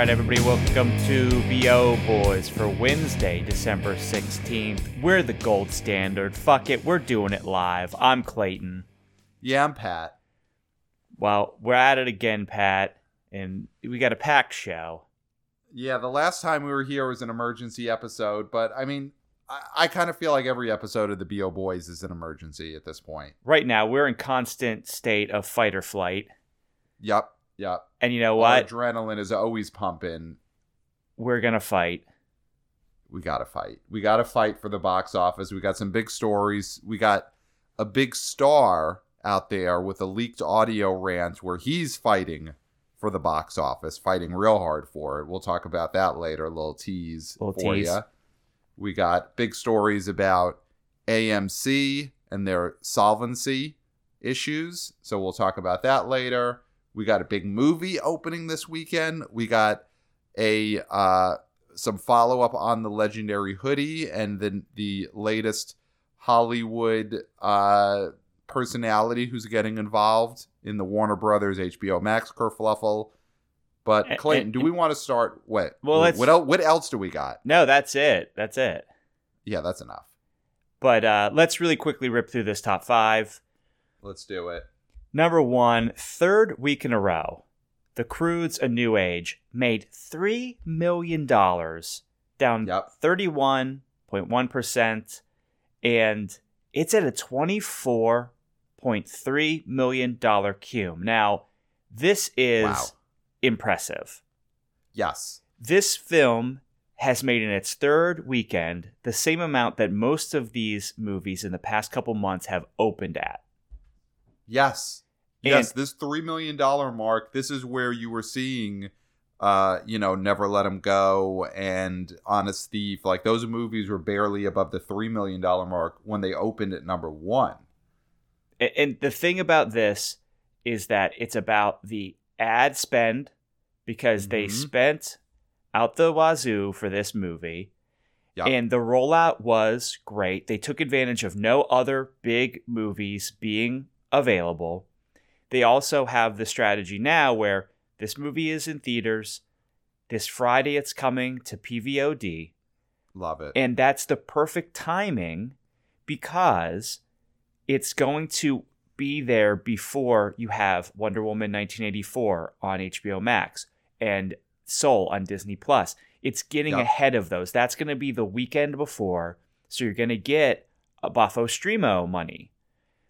right, everybody, welcome to BO Boys for Wednesday, December 16th. We're the gold standard. Fuck it, we're doing it live. I'm Clayton. Yeah, I'm Pat. Well, we're at it again, Pat, and we got a packed show. Yeah, the last time we were here was an emergency episode, but I mean, I, I kind of feel like every episode of the BO Boys is an emergency at this point. Right now, we're in constant state of fight or flight. Yep, yep. And you know Our what? adrenaline is always pumping. We're going to fight. We got to fight. We got to fight for the box office. We got some big stories. We got a big star out there with a leaked audio rant where he's fighting for the box office, fighting real hard for it. We'll talk about that later. A little tease Little for tease. you. We got big stories about AMC and their solvency issues. So we'll talk about that later. We got a big movie opening this weekend. We got a uh, some follow up on the legendary hoodie and then the latest Hollywood uh, personality who's getting involved in the Warner Brothers HBO Max kerfluffle. But Clayton, and- do we want to start? What? Well, what else? What else do we got? No, that's it. That's it. Yeah, that's enough. But uh, let's really quickly rip through this top five. Let's do it. Number one, third week in a row, The Croods A New Age made $3 million, down Yep. 31.1%, and it's at a $24.3 million cume. Now, this is Wow. impressive. Yes. This film has made in its third weekend the same amount that most of these movies in the past couple months have opened at. Yes. And- yes, this three million dollar mark, this is where you were seeing uh, you know, Never Let Him Go and Honest Thief. Like those movies were barely above the three million dollar mark when they opened at number one. And the thing about this is that it's about the ad spend because they Mhm. spent out the wazoo for this movie. Yep. And the rollout was great. They took advantage of no other big movies being available. They also have the strategy now where this movie is in theaters. This Friday it's coming to PVOD. Love it. And that's the perfect timing because it's going to be there before you have Wonder Woman 1984 on HBO Max and Soul on Disney Plus. It's getting Yep. ahead of those. That's going to be the weekend before. So you're going to get a Buffo Streamo money.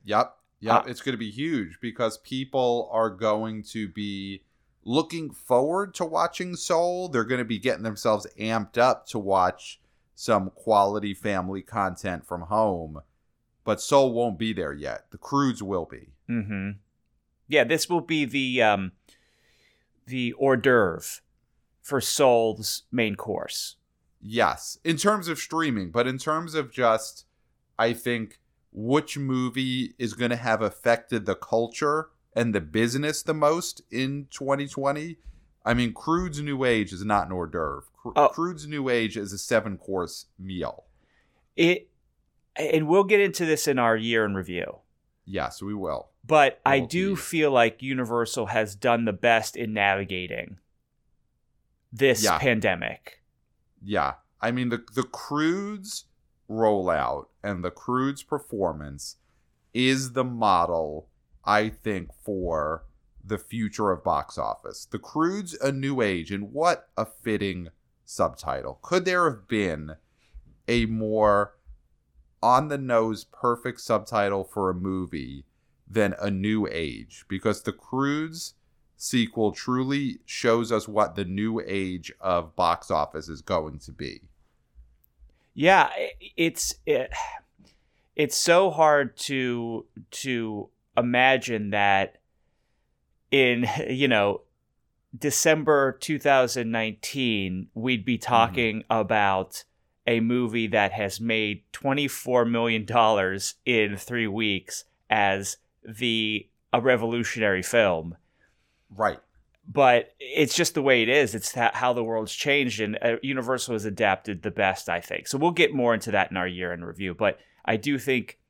Yep. Yep. Uh, it's going to be huge because people are going to be looking forward to watching Soul. They're going to be getting themselves amped up to watch some quality family content from home. But Soul won't be there yet. The Croods will be. Mm-hmm. Yeah, this will be the um, the hors d'oeuvre for Soul's main course. Yes, in terms of streaming, but in terms of just, I think, which movie is going to have affected the culture and the business the most in 2020? I mean, Croods New Age is not an hors d'oeuvre. Cru- Oh. Croods New Age is a seven course meal. it and we'll get into this in our year in review Yes, we will. but i do tease. feel like universal has done the best in navigating this Yeah. pandemic Yeah. I mean, the, the Croods rollout and the Croods performance is the model, I think, for the future of box office. The Croods A New Age, and what a fitting subtitle. Could there have been a more on the nose perfect subtitle for a movie than A New Age? Because The Croods sequel truly shows us what the new age of box office is going to be. Yeah it's it, it's so hard to to imagine that in you know December 2019 we'd be mm-hmm. talking about a movie that has made 24 million dollars in 3 weeks as the a revolutionary film Right. But it's just the way it is. It's how the world's changed, and uh, Universal has adapted the best, I think. So we'll get more into that in our year in review. But I do think,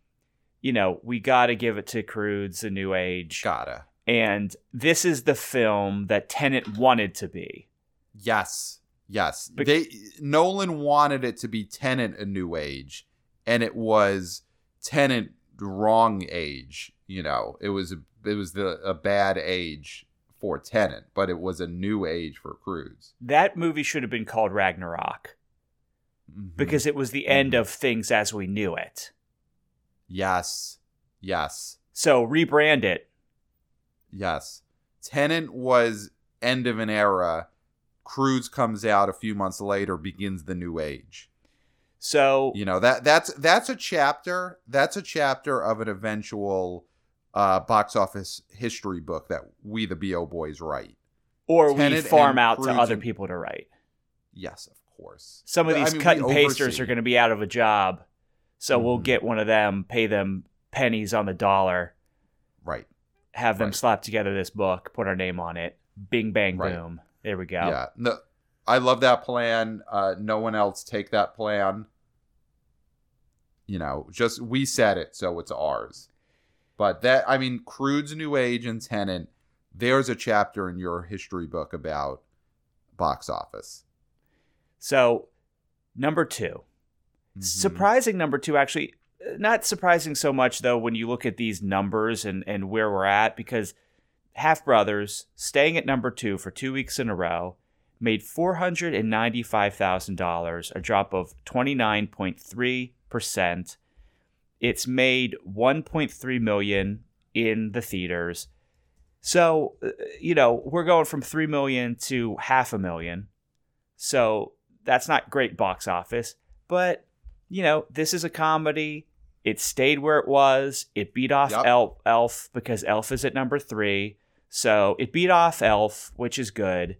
you know, we got to give it to Croods A New Age, Gotta. and this is the film that Tenet wanted to be. Yes. Yes. Bec- they Nolan wanted it to be Tenet a new age, and it was Tenet wrong age. You know, it was a, it was the a bad age for Tenet, but it was a new age for Croods That movie should have been called Ragnarok Mhm. because it was the end Mhm. of things as we knew it. yes, yes, So rebrand it. yes. Tenet was end of an era. Croods comes out a few months later, begins the new age. So You know that that's that's a chapter. That's a chapter of an eventual uh, box office history book that we the Bo boys write. or we farm out to other people to write. Yes, of course. Some of I these mean, cut and pasters oversee. are going to be out of a job, so we'll Mhm. get one of them, pay them pennies on the dollar, Right. have them Right. slap together this book, put our name on it, bing bang Right. boom. There we go. Yeah. No, I love that plan. Uh, no one else take that plan. You know, just we said it, so it's ours. But that, I mean, Croods New Age and Tenet. There's a chapter in your history book about box office. So number 2. Mhm. Surprising number 2 actually not surprising so much though when you look at these numbers and and where we're at because Half Brothers staying at number 2 for 2 weeks in a row made $495,000, a drop of 29.3%. It's made 1.3 million in the theaters. So, uh, you know, we're going from 3 million to half a million. So, that's not great box office, but you know, this is a comedy. It stayed where it was. It beat off Yep. Elf, Elf because Elf is at number 3. So, it beat off Elf, which is good.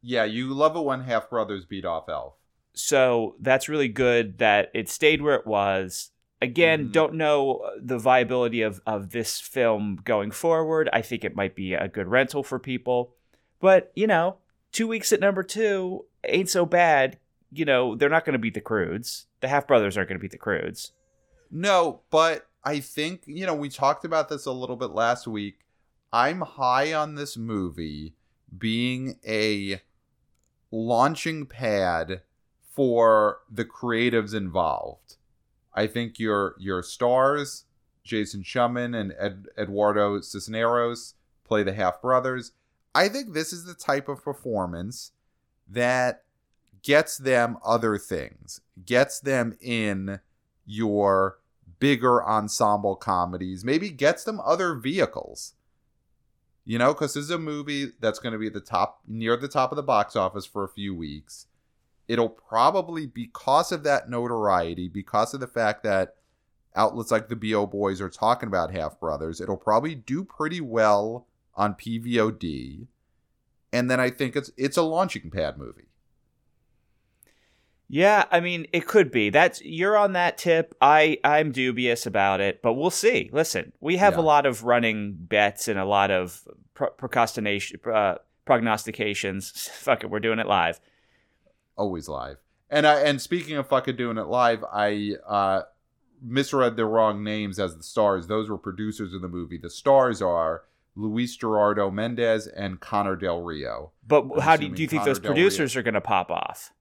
Yeah, you love it when Half Brothers beat off Elf. So that's really good that it stayed where it was. Again, Mhm. don't know the viability of, of this film going forward. I think it might be a good rental for people. But, you know, two weeks at number two ain't so bad. You know, they're not going to beat the Croods. The Half Brothers aren't going to beat the Croods. No, but I think, you know, we talked about this a little bit last week. I'm high on this movie being a launching pad for the creatives involved. I think your your stars, Jason Shuman and Ed, Eduardo Cisneros, play the half brothers. I think this is the type of performance that gets them other things, gets them in your bigger ensemble comedies, maybe gets them other vehicles. You know, because this is a movie that's going to be the top, near the top of the box office for a few weeks. It'll probably, because of that notoriety, because of the fact that outlets like the BO Boys are talking about Half Brothers, it'll probably do pretty well on PVOD. And then I think it's it's a launching pad movie. Yeah, I mean, it could be. That's you're on that tip. I I'm dubious about it, but we'll see. Listen, we have Yeah. a lot of running bets and a lot of pro- procrastination, uh, prognostications. Fuck it, we're doing it live. Always live. And I and speaking of fucking doing it live, I uh misread the wrong names as the stars. Those were producers of the movie. The stars are Luis Gerardo Mendez and Connor Del Rio. But I'm how do you, do you think Connor those producers are going to pop off?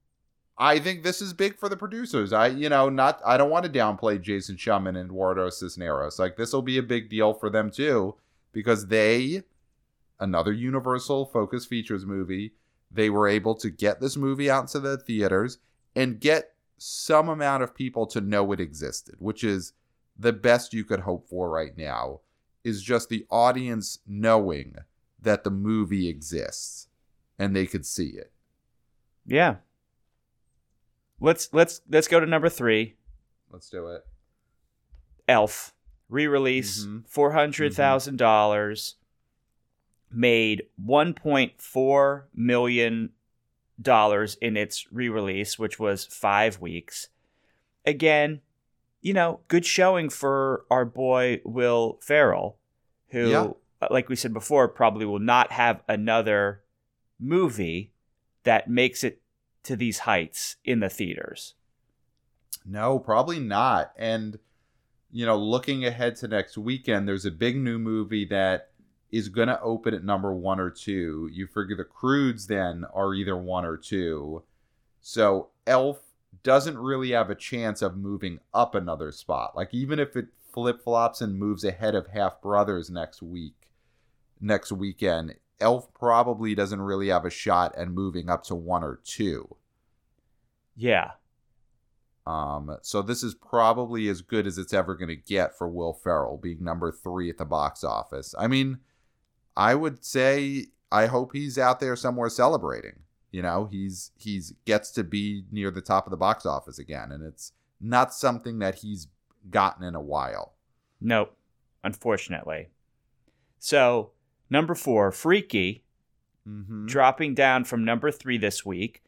I think this is big for the producers. I you know, not I don't want to downplay Jason Shuman and Eduardo Cisneros. Like this will be a big deal for them too, because they another Universal Focus Features movie. They were able to get this movie out to the theaters and get some amount of people to know it existed, which is the best you could hope for right now, is just the audience knowing that the movie exists and they could see it. Yeah. Let's let's let's go to number three. Let's do it. Elf re-release, Mhm. four hundred thousand dollars, made one point four million dollars in its re-release, which was five weeks. Again, you know, good showing for our boy Will Ferrell, who, Yeah. Uh, like we said before, probably will not have another movie that makes it to these heights in the theaters. No, probably not. And you know, looking ahead to next weekend, there's a big new movie that is going to open at number one or two. You figure the Croods then are either one or two. So Elf doesn't really have a chance of moving up another spot. Like even if it flip flops and moves ahead of Half Brothers next week, next weekend, Elf probably doesn't really have a shot at moving up to one or two. Yeah. Um, so this is probably as good as it's ever going to get for Will Ferrell, being number three at the box office. I mean, I would say I hope he's out there somewhere celebrating. You know, he's he's gets to be near the top of the box office again, and it's not something that he's gotten in a while. Nope, unfortunately. So number four, Freaky, Mm-hmm. dropping down from number three this week,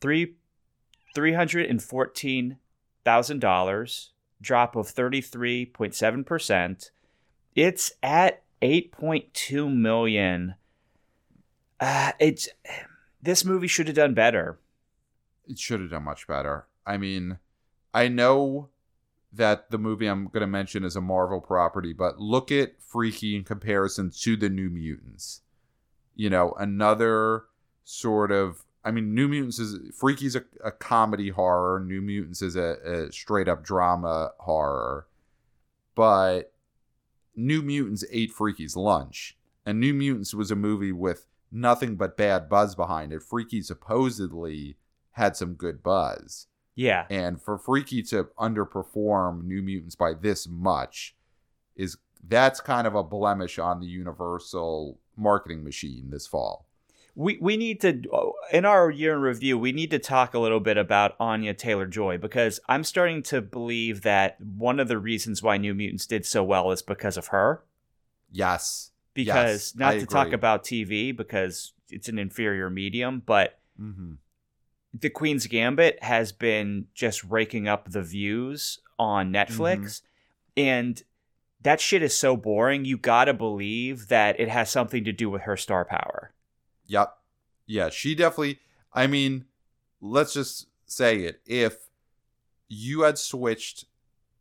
three three hundred and fourteen thousand dollars, drop of thirty three point seven percent. It's at eight point two million. Uh, it's this movie should have done better. it should have done much better. I mean, I know that the movie I'm going to mention is a Marvel property, but look at Freaky in comparison to the New Mutants. You know, another sort of. I mean, New Mutants is Freaky's a, a comedy horror. New Mutants is a, a straight up drama horror, but New Mutants ate Freaky's lunch, and New Mutants was a movie with nothing but bad buzz behind it. Freaky supposedly had some good buzz. Yeah, And for Freaky to underperform New Mutants by this much is that's kind of a blemish on the Universal marketing machine this fall. We we need to in our year in review we need to talk a little bit about Anya Taylor Joy because I'm starting to believe that one of the reasons why New Mutants did so well is because of her. Yes. Because Yes, not I to talk about TV because it's an inferior medium, but Mm-hmm. the Queen's Gambit has been just raking up the views on Netflix, Mm-hmm. and that shit is so boring. You gotta believe that it has something to do with her star power. Yep. Yeah, she definitely. I mean, let's just say it. If you had switched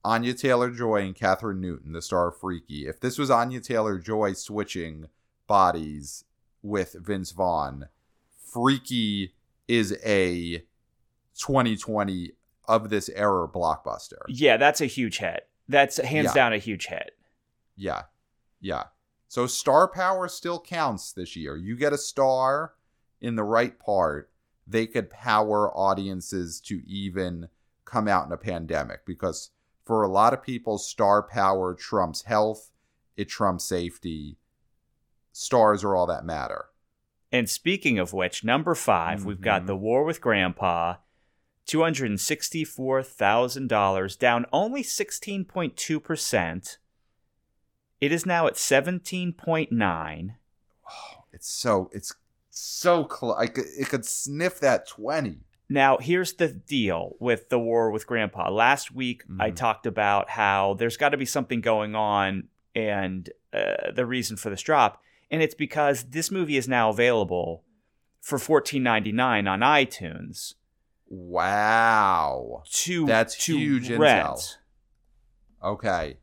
Anya Taylor Joy and Kathryn Newton, the star of Freaky, if this was Anya Taylor Joy switching bodies with Vince Vaughn, Freaky is a 2020 of this era blockbuster. Yeah, that's a huge hit. That's hands Yeah. down a huge hit. Yeah. Yeah. So star power still counts this year. You get a star in the right part, they could power audiences to even come out in a pandemic because for a lot of people, star power trumps health, it trumps safety. Stars are all that matter. And speaking of which, number 5 we we've got Mhm. The War with Grandpa, $264,000, down only 16.2%. It is now at 17.9. Oh, it's so it's so close. I could, it could sniff that 20. Now, here's the deal with The War with Grandpa. Last week, I Mhm. talked about how there's got to be something going on and uh, the reason for this drop. And it's because this movie is now available for $14.99 on iTunes Wow. to, That's to huge rent. intel. Okay.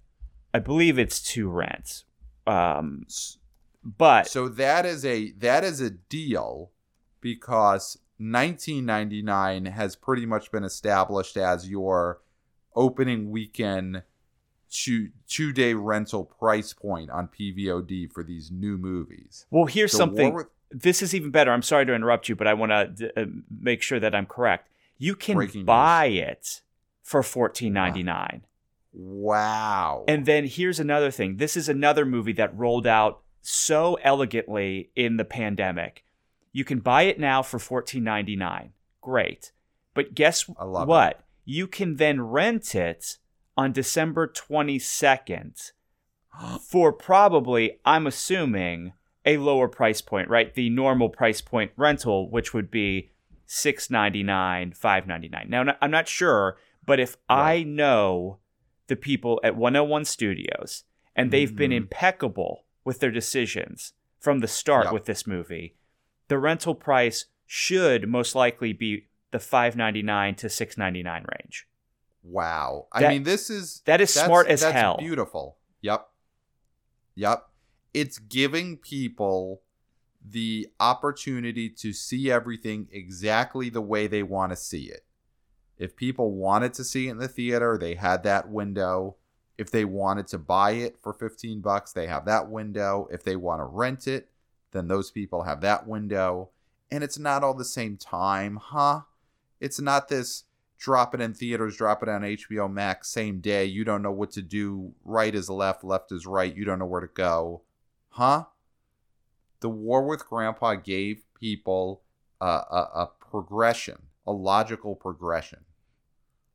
I believe it's to rent. Um, but So that is a that is a deal because 1999 has pretty much been established as your opening weekend two two day rental price point on PVOD for these new movies. well, here's So something. With- this is even better. I'm sorry to interrupt you, but I want to uh, make sure that I'm correct. You can Breaking news. buy it for $14.99. wow. And then here's another thing. This is another movie that rolled out so elegantly in the pandemic. You can buy it now for $14.99. Great. But guess what? You can then rent it on December 22nd for probably, I'm assuming, a lower price point, right? The normal price point rental, which would be $6.99, $5.99. Now, I'm not sure, but if I know the people at 101 Studios and they've been Mhm. impeccable with their decisions from the start Yep. with this movie, the rental price should most likely be the 5.99 to 6.99 range. wow. I That- mean this is that is smart as that's hell. Beautiful. Yep. Yep. it's giving people the opportunity to see everything exactly the way they want to see it. If people wanted to see it in the theater, they had that window. If they wanted to buy it for 15 bucks, they have that window. If they want to rent it, then those people have that window. And it's not all the same time, huh? It's not this drop it in theaters, drop it on HBO Max same day. You don't know what to do. Right is left, left is right. You don't know where to go. Huh? The War with Grandpa gave people a, a, a progression, a logical progression.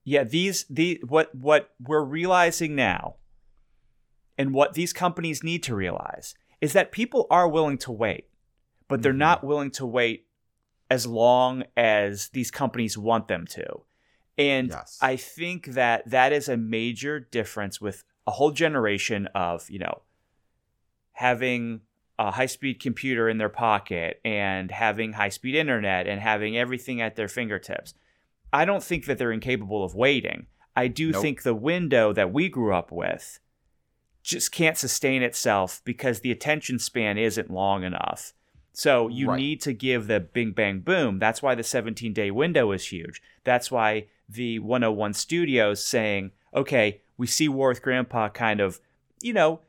Yeah, these the what what we're realizing now and what these companies need to realize is that people are willing to wait, but they're Mhm. not willing to wait as long as these companies want them to. And Yes. I think that that is a major difference with a whole generation of, you know, having a high-speed computer in their pocket and having high-speed internet and having everything at their fingertips. I don't think that they're incapable of waiting. I do Nope. think the window that we grew up with just can't sustain itself because the attention span isn't long enough. So you Right. need to give the bing bang boom. That's why the 17 day window is huge. That's why the 101 studios saying, okay, we see War with Grandpa kind of, you know,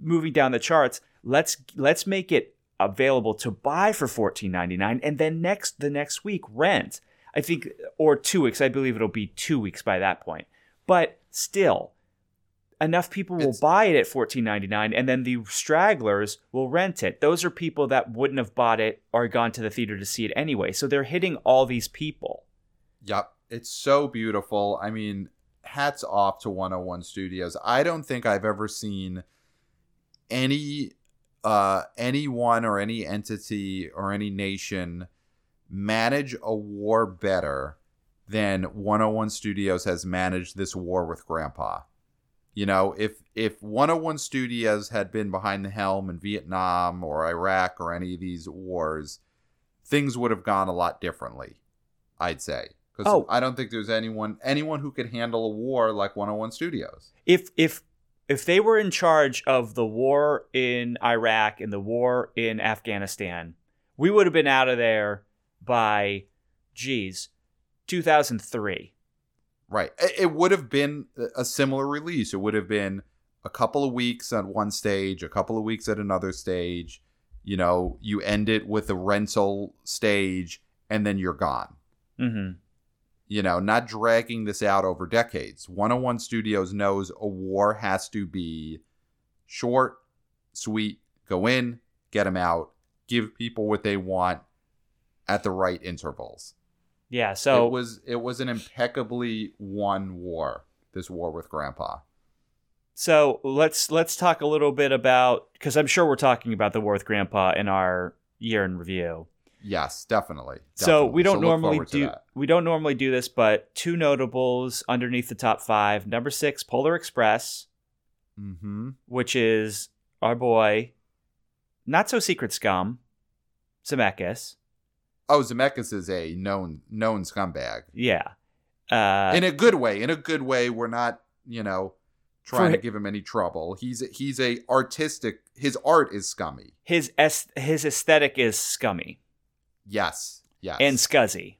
moving down the charts. Let's let's make it available to buy for 14.99 and then next the next week rent. I think or 2 weeks. I believe it'll be 2 weeks by that point. But still enough people will It's- buy it at 14.99 and then the stragglers will rent it. Those are people that wouldn't have bought it or gone to the theater to see it anyway. So they're hitting all these people. Yep. It's so beautiful. I mean, hats off to 101 Studios. I don't think I've ever seen any uh anyone or any entity or any nation manage a war better than 101 Studios has managed this war with grandpa. You know, if if 101 Studios had been behind the helm in Vietnam or Iraq or any of these wars, things would have gone a lot differently. I'd say because Oh. I don't think there's anyone anyone who could handle a war like 101 Studios. If if if they were in charge of the war in Iraq and the war in Afghanistan, we would have been out of there by geez, 2003. Right. It, would have been a similar release. It would have been a couple of weeks at one stage, a couple of weeks at another stage. You know, you end it with a rental stage, and then you're gone. Mhm. You know, not dragging this out over decades. 101 Studios knows a war has to be short, sweet, go in, get them out, give people what they want at the right intervals. Yeah, so it was it was an impeccably won war. This war with Grandpa. So let's let's talk a little bit about because I'm sure we're talking about the war with Grandpa in our year in review. Yes, definitely. So we don't look normally do we don't normally do this, but two notables underneath the top five. Number six, Polar Express, Mhm. which is our boy, not so secret scum, Zemeckis. Oh, Zemeckis is a known known scumbag Yeah, uh, in a good way. In a good way, we're not you know trying to give him any trouble. He's he's a artistic. His art is scummy. his es- his aesthetic is scummy Yes, yes, and scuzzy.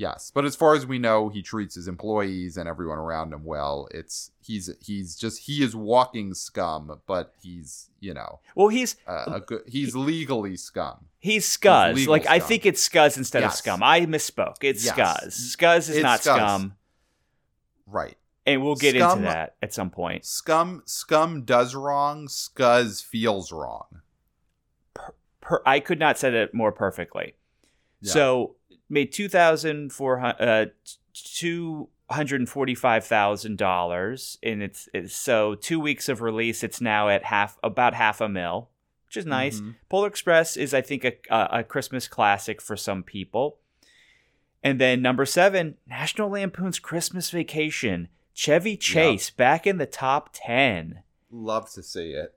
Yes. But as far as we know, he treats his employees and everyone around him well. It's he's he's just he is walking scum, but he's you know Well, he's uh, a good. He's legally scum. He's scuzz. legal Like I think it's scuzz instead of scum. I misspoke. It's Yes. scuzz. Scuzz is It's not scuzz. scum, Right. and we'll get Scum- into that at some point. Scum scum does wrong. Scuzz feels wrong. Per, I could not said it more perfectly. Yeah. So made two thousand four hundred uh, two hundred forty five thousand dollars, and it's, it's so two weeks of release. It's now at half about half a mil, which is nice. Mhm. Polar Express is, I think, a, a, Christmas classic for some people. And then number seven, National Lampoon's Christmas Vacation. Chevy Chase back in the top 10. Love to see it.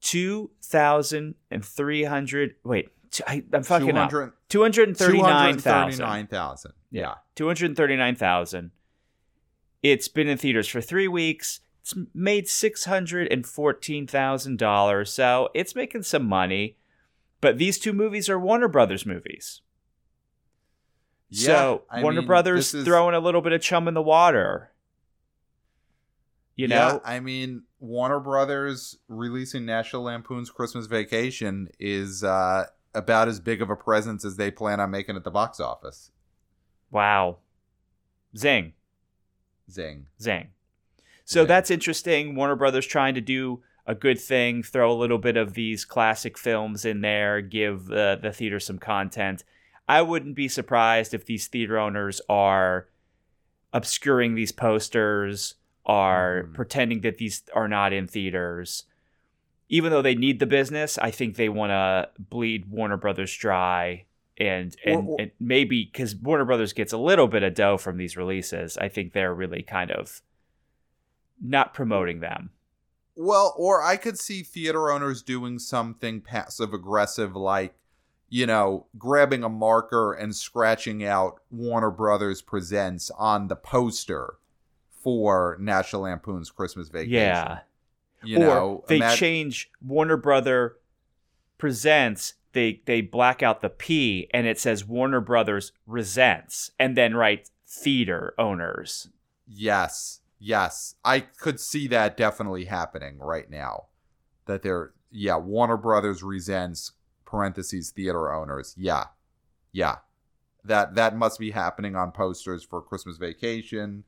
2,300. Wait, I'm fucking up. 200 239,000. 239,000. Yeah. 239,000. It's been in theaters for three weeks. It's made six hundred and fourteen thousand dollars, so it's making some money. But these two movies are Warner Brothers movies. Yeah, so I Warner mean, Brothers is- throwing a little bit of chum in the water. You know, Yeah, I mean, Warner Brothers releasing National Lampoon's Christmas Vacation is uh, about as big of a presence as they plan on making at the box office. wow, zing. Zing. Zing. So Zing. that's interesting. Warner Brothers trying to do a good thing, throw a little bit of these classic films in there, give uh, the theater some content. I wouldn't be surprised if these theater owners are obscuring these posters, are Mhm. pretending that these are not in theaters. Even though they need the business, I think they want to bleed Warner Brothers dry and and, Or- or- and maybe because Warner Brothers gets a little bit of dough from these releases, I think they're really kind of not promoting them. Well, or I could see theater owners doing something passive aggressive, like, you know, grabbing a marker and scratching out Warner Brothers Presents on the poster for National Lampoon's Christmas Vacation. Yeah. You or know, they change Warner Brother presents. They they black out the P and it says Warner Brothers resents, and then write theater owners. Yes, yes, I could see that definitely happening right now. That they're yeah, Warner Brothers resents parentheses theater owners. Yeah, yeah, that that must be happening on posters for Christmas Vacation,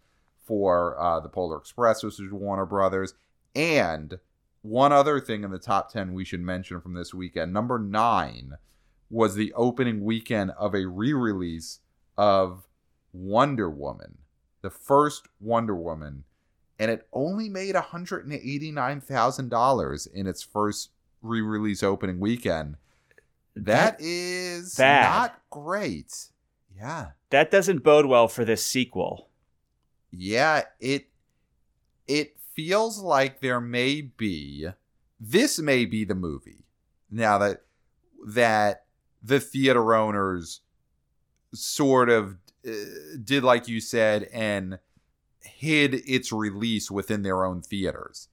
for uh, the Polar Express, which is Warner Brothers, and one other thing in the top ten we should mention from this weekend. Number nine was the opening weekend of a re-release of Wonder Woman, the first Wonder Woman, and it only made $189,000 in its first re-release opening weekend. That is Bad. not great. Yeah. That doesn't bode well for this sequel. Yeah, it it feels like there may be this may be the movie. Now that that the theater owners sort of uh, did like you said and hid its release within their own theaters.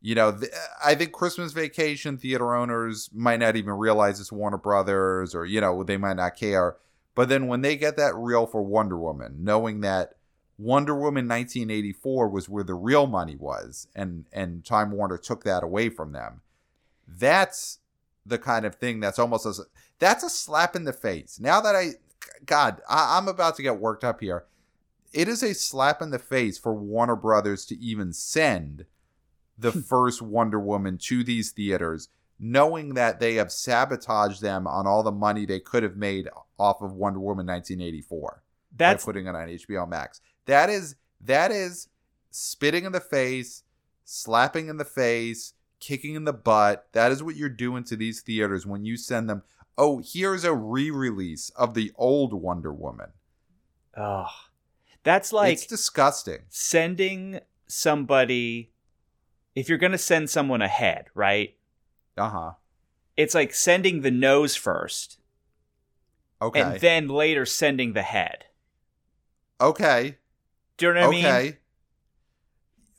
You know, th- I think Christmas Vacation theater owners might not even realize it's Warner Brothers or you know, they might not care. But then when they get that reel for Wonder Woman, knowing that Wonder Woman 1984 was where the real money was, and and Time Warner took that away from them. That's the kind of thing that's almost as that's a slap in the face. Now that I, God, I, I'm about to get worked up here. It is a slap in the face for Warner Brothers to even send the hmm. first Wonder Woman to these theaters, knowing that they have sabotaged them on all the money they could have made off of Wonder Woman 1984 That's by putting it on HBO Max. That is that is spitting in the face, slapping in the face, kicking in the butt. That is what you're doing to these theaters when you send them. Oh, here's a re-release of the old Wonder Woman. oh, that's like it's disgusting. sending somebody. If you're gonna send someone ahead, right? Uh huh. It's like sending the nose first, Okay. and then later sending the head. okay. Do you know what I okay. mean?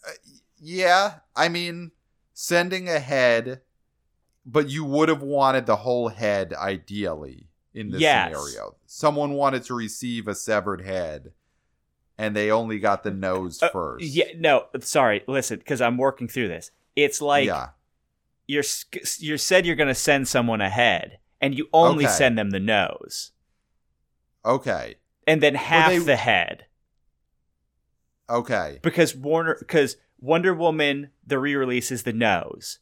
Uh, yeah, I mean, sending a head, but you would have wanted the whole head ideally in this Yes. scenario. Someone wanted to receive a severed head, and they only got the nose Uh, first. Yeah, no, sorry. Listen, because I'm working through this. It's like yeah. you're you said you're going to send someone ahead, and you only Okay. send them the nose, Okay. and then half they- the head, Okay. because Warner because Wonder Woman the re-release is the nose,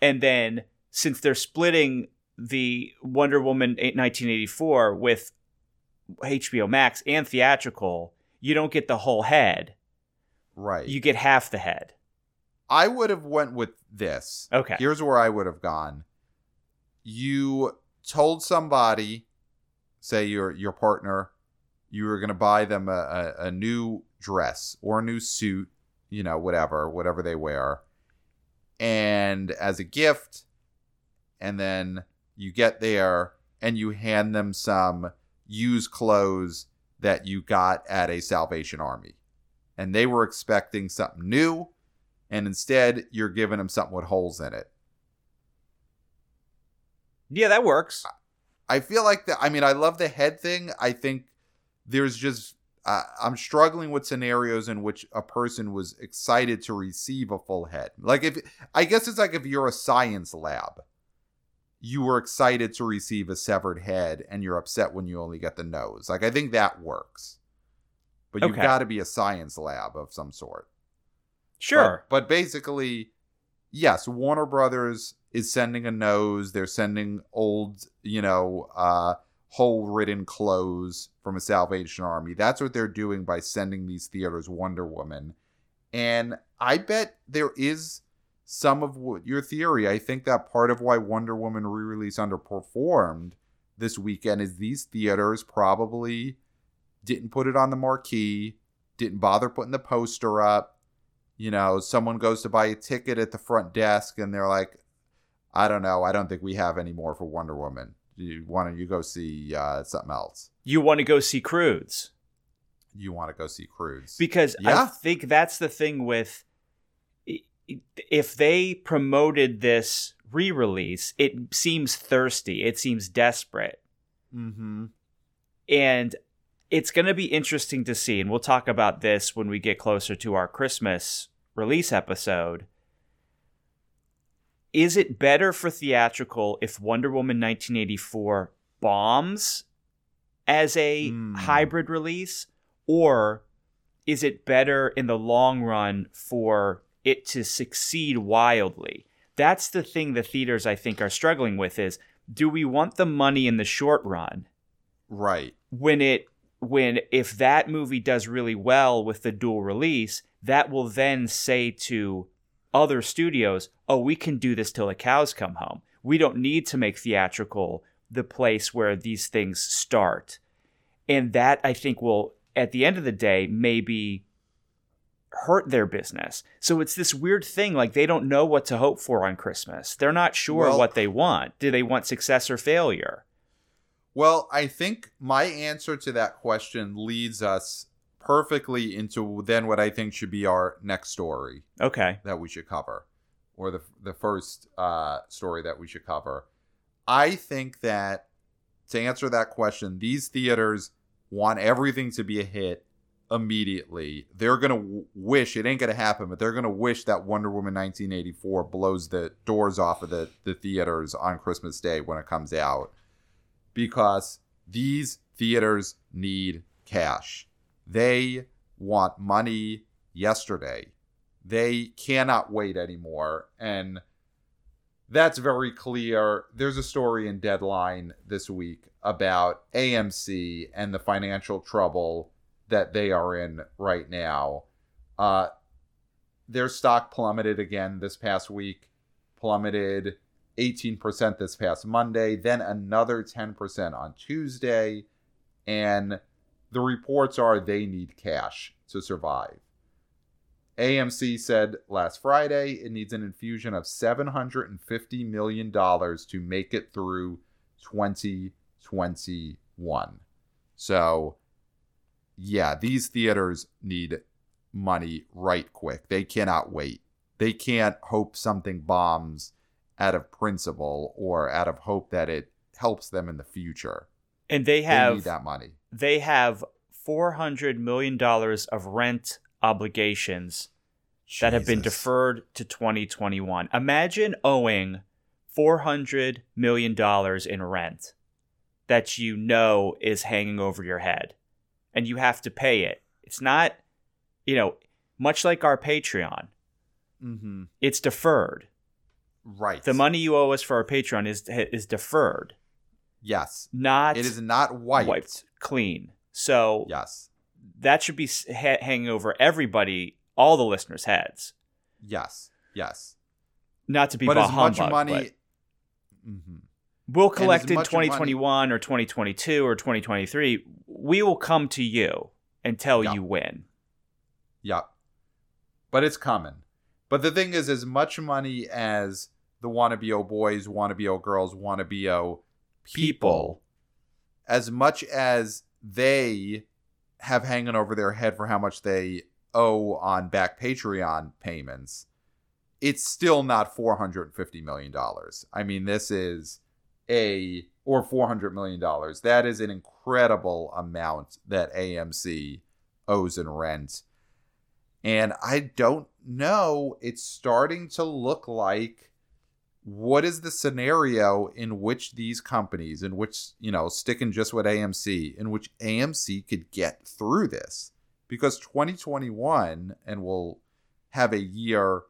and then since they're splitting the Wonder Woman 1984 with HBO Max and theatrical, you don't get the whole head. Right. You get half the head. I would have went with this. Okay. Here's where I would have gone. You told somebody, say your your partner, you were going to buy them a, a, a new dress or a new suit, you know, whatever, whatever they wear, and as a gift, and then you get there and you hand them some used clothes that you got at a Salvation Army, and they were expecting something new and instead you're giving them something with holes in it. Yeah, that works. I feel like that. I mean, I love the head thing. I think there's just uh, I'm struggling with scenarios in which a person was excited to receive a full head. Like if I guess it's like if you're a science lab, you were excited to receive a severed head, and you're upset when you only get the nose. Like I think that works, but you've got to be a science lab of some sort. Sure. But, but basically, yes, Warner Brothers is sending a nose. They're sending old, you know, uh, hole ridden clothes from a Salvation Army. That's what they're doing by sending these theaters Wonder Woman. And I bet there is some of what your theory. I think that part of why Wonder Woman re release underperformed this weekend is these theaters probably didn't put it on the marquee, didn't bother putting the poster up you know, someone goes to buy a ticket at the front desk and they're like, I don't know, I don't think we have any more for Wonder Woman. You, why don't you go see uh, something else? you want to go see Croods. You want to go see Cruise? because I think that's the thing with if they promoted this re-release, it seems thirsty, it seems desperate, mm-hmm. and it's going to be interesting to see. And we'll talk about this when we get closer to our Christmas release episode. Is it better for theatrical if Wonder Woman 1984 bombs as a Hmm. hybrid release? Or is it better in the long run for it to succeed wildly? That's the thing the theaters I think are struggling with is do we want the money in the short run Right. when it when if that movie does really well with the dual release, that will then say to other studios, "Oh, we can do this till the cows come home. We don't need to make theatrical the place where these things start." And that I think will at the end of the day maybe hurt their business. So it's this weird thing like they don't know what to hope for on Christmas. They're not sure Well- what they want. Do they want success or failure? Well, I think my answer to that question leads us perfectly into then what I think should be our next story. Okay. that we should cover, or the the first uh, story that we should cover. I think that to answer that question, these theaters want everything to be a hit immediately. They're gonna w- wish it ain't gonna happen, but they're gonna wish that Wonder Woman 1984 blows the doors off of the the theaters on Christmas Day when it comes out, because these theaters need cash. They want money yesterday. They cannot wait anymore. And that's very clear. There's a story in deadline this week about amc and the financial trouble that they are in right now. Uh their stock plummeted again this past week plummeted 18% this past monday then another 10% on tuesday. And the reports are they need cash to survive AMC said last Friday it needs an infusion of $750 million to make it through 2021. So, yeah, these theaters need money right quick. They cannot wait. They can't hope something bombs out of principle or out of hope that it helps them in the future. And they They have need that money. they have four hundred million dollars of rent obligations that have been deferred to 2021. Imagine owing four hundred million dollars in rent that you know is hanging over your head, and you have to pay it. It's not, you know, much like our Patreon. Mhm. It's deferred. Right. The money you owe us for our Patreon is is deferred, Yes. not It is not wiped. wiped clean. So Yes. that should be ha- hanging over everybody, all the listeners' heads. Yes. Yes. Not to be but as much humbug, money. Mhm. we'll collect in much money- 2021 or 2022 or 2023. We will come to you and tell Yeah. you when. Yep. But it's coming. But the thing is, as much money as the wannabe o boys, wannabe o girls, wannabe o people, as much as they have hanging over their head for how much they owe on back Patreon payments, it's still not 450 million dollars. I mean, this is a or 400 million dollars. That is an incredible amount that AMC owes in rent. And I don't know, it's starting to look like what is the scenario in which these companies, in which, you know, sticking just with AMC, in which AMC could get through this? Because 2021, and we'll have a year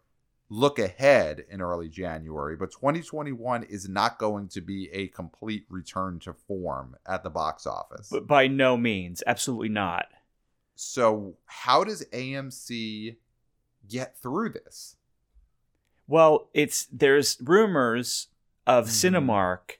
look ahead in early January, but 2021 is not going to be a complete return to form at the box office. But by no means, absolutely not. So, how does AMC get through this? Well, it's there's rumors of Mhm. Cinemark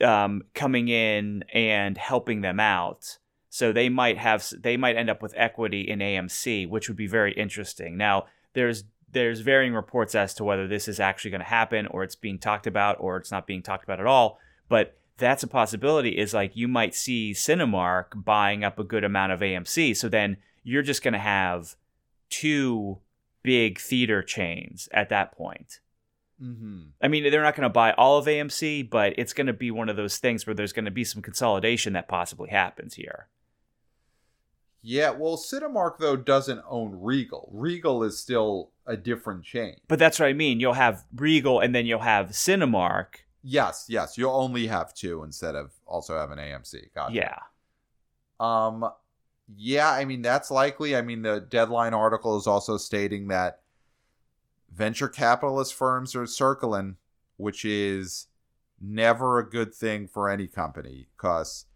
um, coming in and helping them out. So they might have they might end up with equity in AMC, which would be very interesting. Now, there's there's varying reports as to whether this is actually going to happen or it's being talked about or it's not being talked about at all, but that's a possibility is like you might see Cinemark buying up a good amount of AMC. So then you're just going to have two big theater chains at that point. Mm-hmm. I mean, they're not going to buy all of AMC, but it's going to be one of those things where there's going to be some consolidation that possibly happens here. Yeah, well, Cinemark though doesn't own Regal. Regal is still a different chain. But that's what I mean. You'll have Regal and then you'll have Cinemark. Yes, yes, you'll only have two instead of also having AMC. Gotcha. Yeah. Um, yeah, I mean that's likely. I mean the deadline article is also stating that venture capitalist firms are circling, which is never a good thing for any company. Because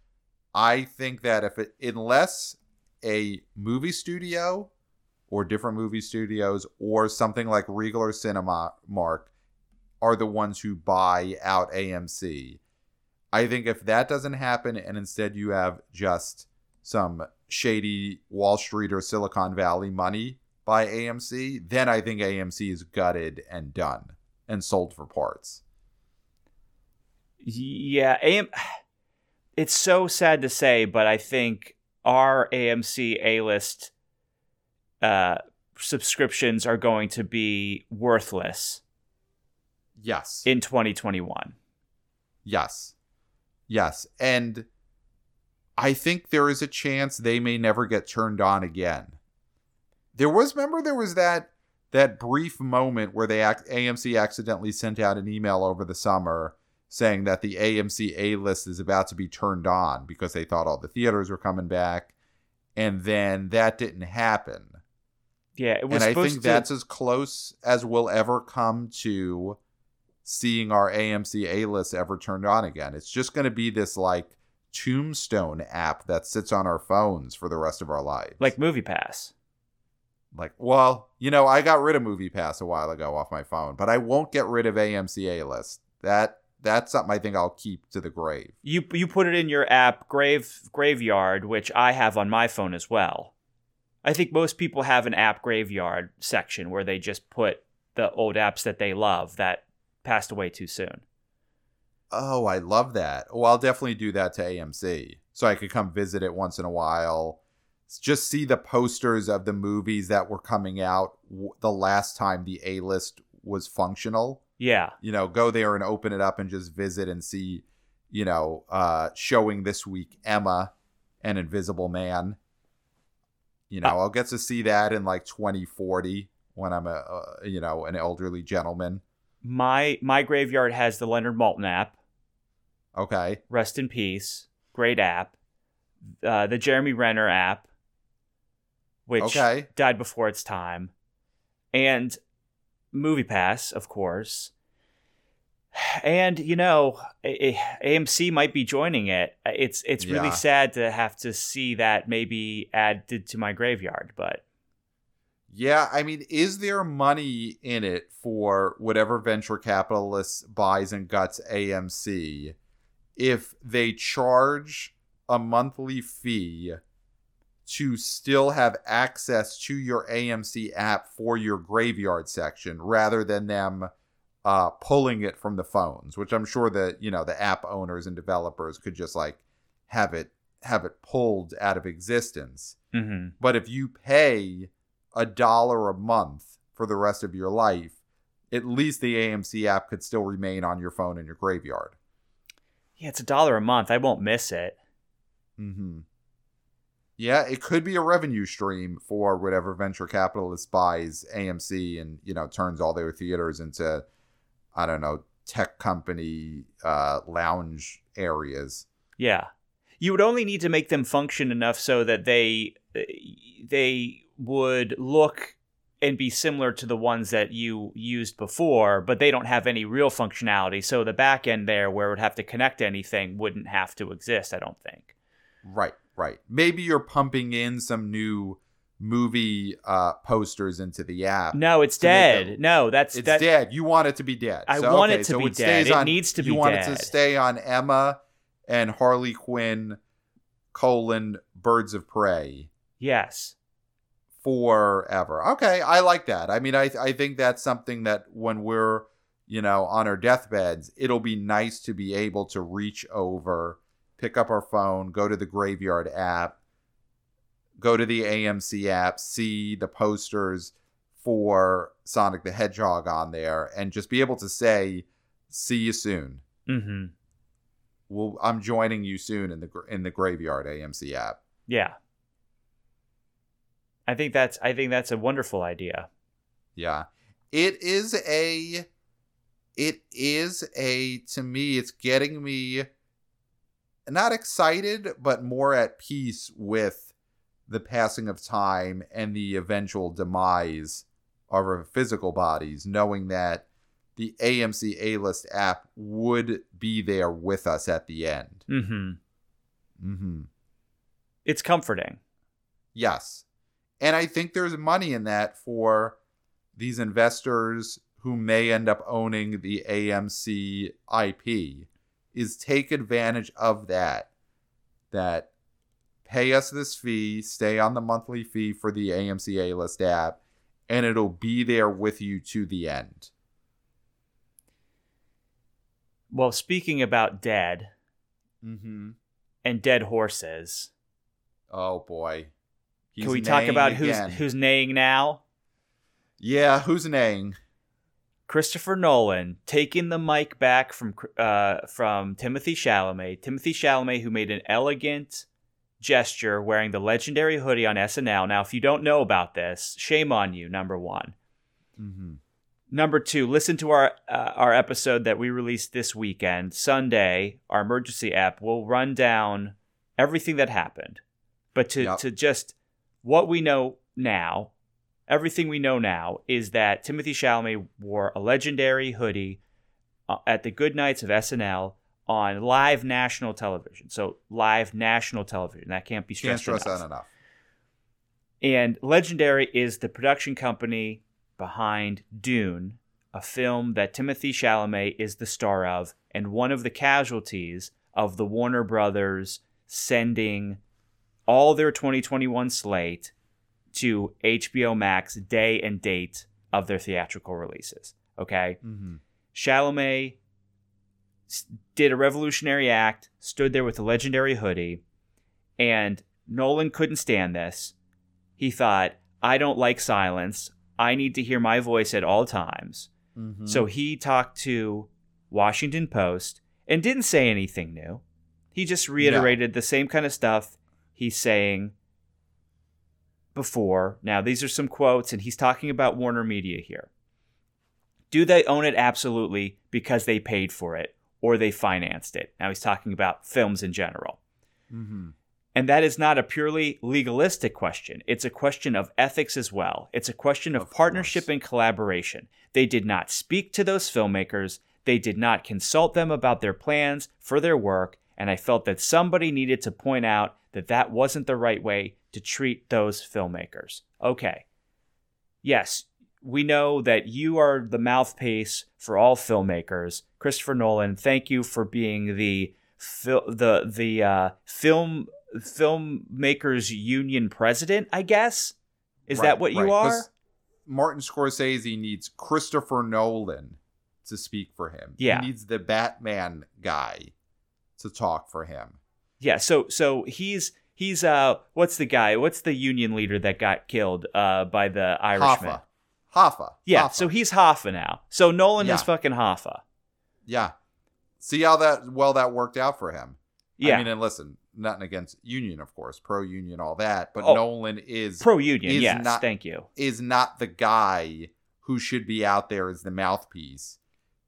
I think that if it, unless a movie studio or different movie studios or something like Regal or Cinema Mark are the ones who buy out AMC. I think if that doesn't happen and instead you have just some shady Wall Street or Silicon Valley money by AMC, then I think AMC is gutted and done and sold for parts. Yeah, AM It's so sad to say, but I think our AMC A-list uh subscriptions are going to be worthless Yes. in 2021. Yes. Yes. And I think there is a chance they may never get turned on again. There was remember there was that that brief moment where they act, AMC accidentally sent out an email over the summer saying that the AMC A list is about to be turned on because they thought all the theaters were coming back and then that didn't happen. Yeah, it was And I think to that's as close as we'll ever come to seeing our AMC A list ever turned on again. It's just going to be this like tombstone app that sits on our phones for the rest of our lives. like Movie Pass. like, well, you know, I got rid of Movie Pass a while ago off my phone, but I won't get rid of AMC A list. That that's something I think I'll keep to the grave. You you put it in your app Grave Graveyard, which I have on my phone as well. I think most people have an app graveyard section where they just put the old apps that they love that passed away too soon. Oh, I love that. Well, I'll definitely do that to AMC so I could come visit it once in a while. Just see the posters of the movies that were coming out w- the last time the A list was functional. Yeah. You know, go there and open it up and just visit and see, you know, uh, showing this week Emma and Invisible Man. You know, Uh, I'll get to see that in like 2040 when I'm a, a you know, an elderly gentleman. My my graveyard has the Leonard Maltin app. Okay. Rest in peace. Great app. Uh, the Jeremy Renner app, which Okay. died before its time, and Movie Pass, of course. And you know, AMC might be joining it. It's it's really Yeah. sad to have to see that maybe added to my graveyard, but Yeah, I mean, is there money in it for whatever venture capitalist buys and guts AMC if they charge a monthly fee to still have access to your AMC app for your graveyard section rather than them uh, pulling it from the phones, which I'm sure that, you know, the app owners and developers could just like have it have it pulled out of existence. mhm. But if you pay a dollar a month for the rest of your life, at least the AMC app could still remain on your phone in your graveyard. Yeah, it's a dollar a month. I won't miss it. Mm-hmm. Yeah, it could be a revenue stream for whatever venture capitalist buys AMC and you know turns all their theaters into, I don't know, tech company uh, lounge areas. Yeah, you would only need to make them function enough so that they they would look and be similar to the ones that you used before, but they don't have any real functionality. So the back end there, where it would have to connect to anything, wouldn't have to exist. I don't think. Right, right. Maybe you're pumping in some new movie uh, posters into the app. No, it's dead. Them, no, that's it's that, dead. You want it to be dead. I so, want okay, it to so be it dead. It needs to be. Dead. You want it to stay on Emma and Harley Quinn colon Birds of Prey. Yes. Forever. Okay, I like that. I mean, I I think that's something that when we're you know on our deathbeds, it'll be nice to be able to reach over, pick up our phone, go to the graveyard app, go to the AMC app, see the posters for Sonic the Hedgehog on there, and just be able to say, "See you soon." Mm-hmm. Well, I'm joining you soon in the in the Graveyard AMC app. Yeah, I think that's I think that's a wonderful idea. Yeah, it is a, it is a to me. It's getting me not excited, but more at peace with the passing of time and the eventual demise of our physical bodies, knowing that the AMC A List app would be there with us at the end. Mm-hmm. Mm-hmm. It's comforting. Yes. And I think there's money in that for these investors who may end up owning the AMC IP is take advantage of that. That pay us this fee, stay on the monthly fee for the AMC A List app, and it'll be there with you to the end. Well, speaking about dead mm-hmm. and dead horses. Oh boy. He's Can we talk about again. who's who's neighing now? Yeah, who's neighing? Christopher Nolan taking the mic back from uh, from Timothy Chalamet. Timothée Chalamet, who made an elegant gesture wearing the legendary hoodie on SNL. Now, if you don't know about this, shame on you. Number one. Mm-hmm. Number two, listen to our uh, our episode that we released this weekend, Sunday. Our emergency app will run down everything that happened, but to yep. to just what we know now, everything we know now is that Timothy Chalamet wore a legendary hoodie uh, at the good nights of SNL on live national television. So live national television that can't be stressed can't stress enough. that enough. And Legendary is the production company behind Dune, a film that Timothy Chalamet is the star of, and one of the casualties of the Warner Brothers sending all their 2021 slate to HBO Max day and date of their theatrical releases. Okay? Mm-hmm. Chalamet did a revolutionary act, stood there with a legendary hoodie, and Nolan couldn't stand this. He thought, I don't like silence. I need to hear my voice at all times. Mm-hmm. So he talked to Washington Post and didn't say anything new. He just reiterated the same kind of stuff he's saying before. Now, these are some quotes, and he's talking about Warner Media here. Do they own it? Absolutely, because they paid for it or they financed it. Now, he's talking about films in general. Mm-hmm. And that is not a purely legalistic question. It's a question of ethics as well. It's a question of, of partnership course. and collaboration. They did not speak to those filmmakers, they did not consult them about their plans for their work, and I felt that somebody needed to point out that that wasn't the right way to treat those filmmakers. Okay. Yes, we know that you are the mouthpiece for all filmmakers. Christopher Nolan, thank you for being the the the uh, film filmmakers union president, I guess. Is right, that what you are? Martin Scorsese needs Christopher Nolan to speak for him. Yeah. He needs the Batman guy to talk for him. Yeah, so so he's he's uh what's the guy? What's the union leader that got killed uh by the Irishman? Hoffa. Hoffa. Yeah, Hoffa. so he's Hoffa now. So Nolan Yeah. is fucking Hoffa. yeah. See how that well that worked out for him. Yeah, I mean, and listen, nothing against union, of course, pro union, all that, but Oh. Nolan is pro union. is Yes, not- thank you. is not the guy who should be out there as the mouthpiece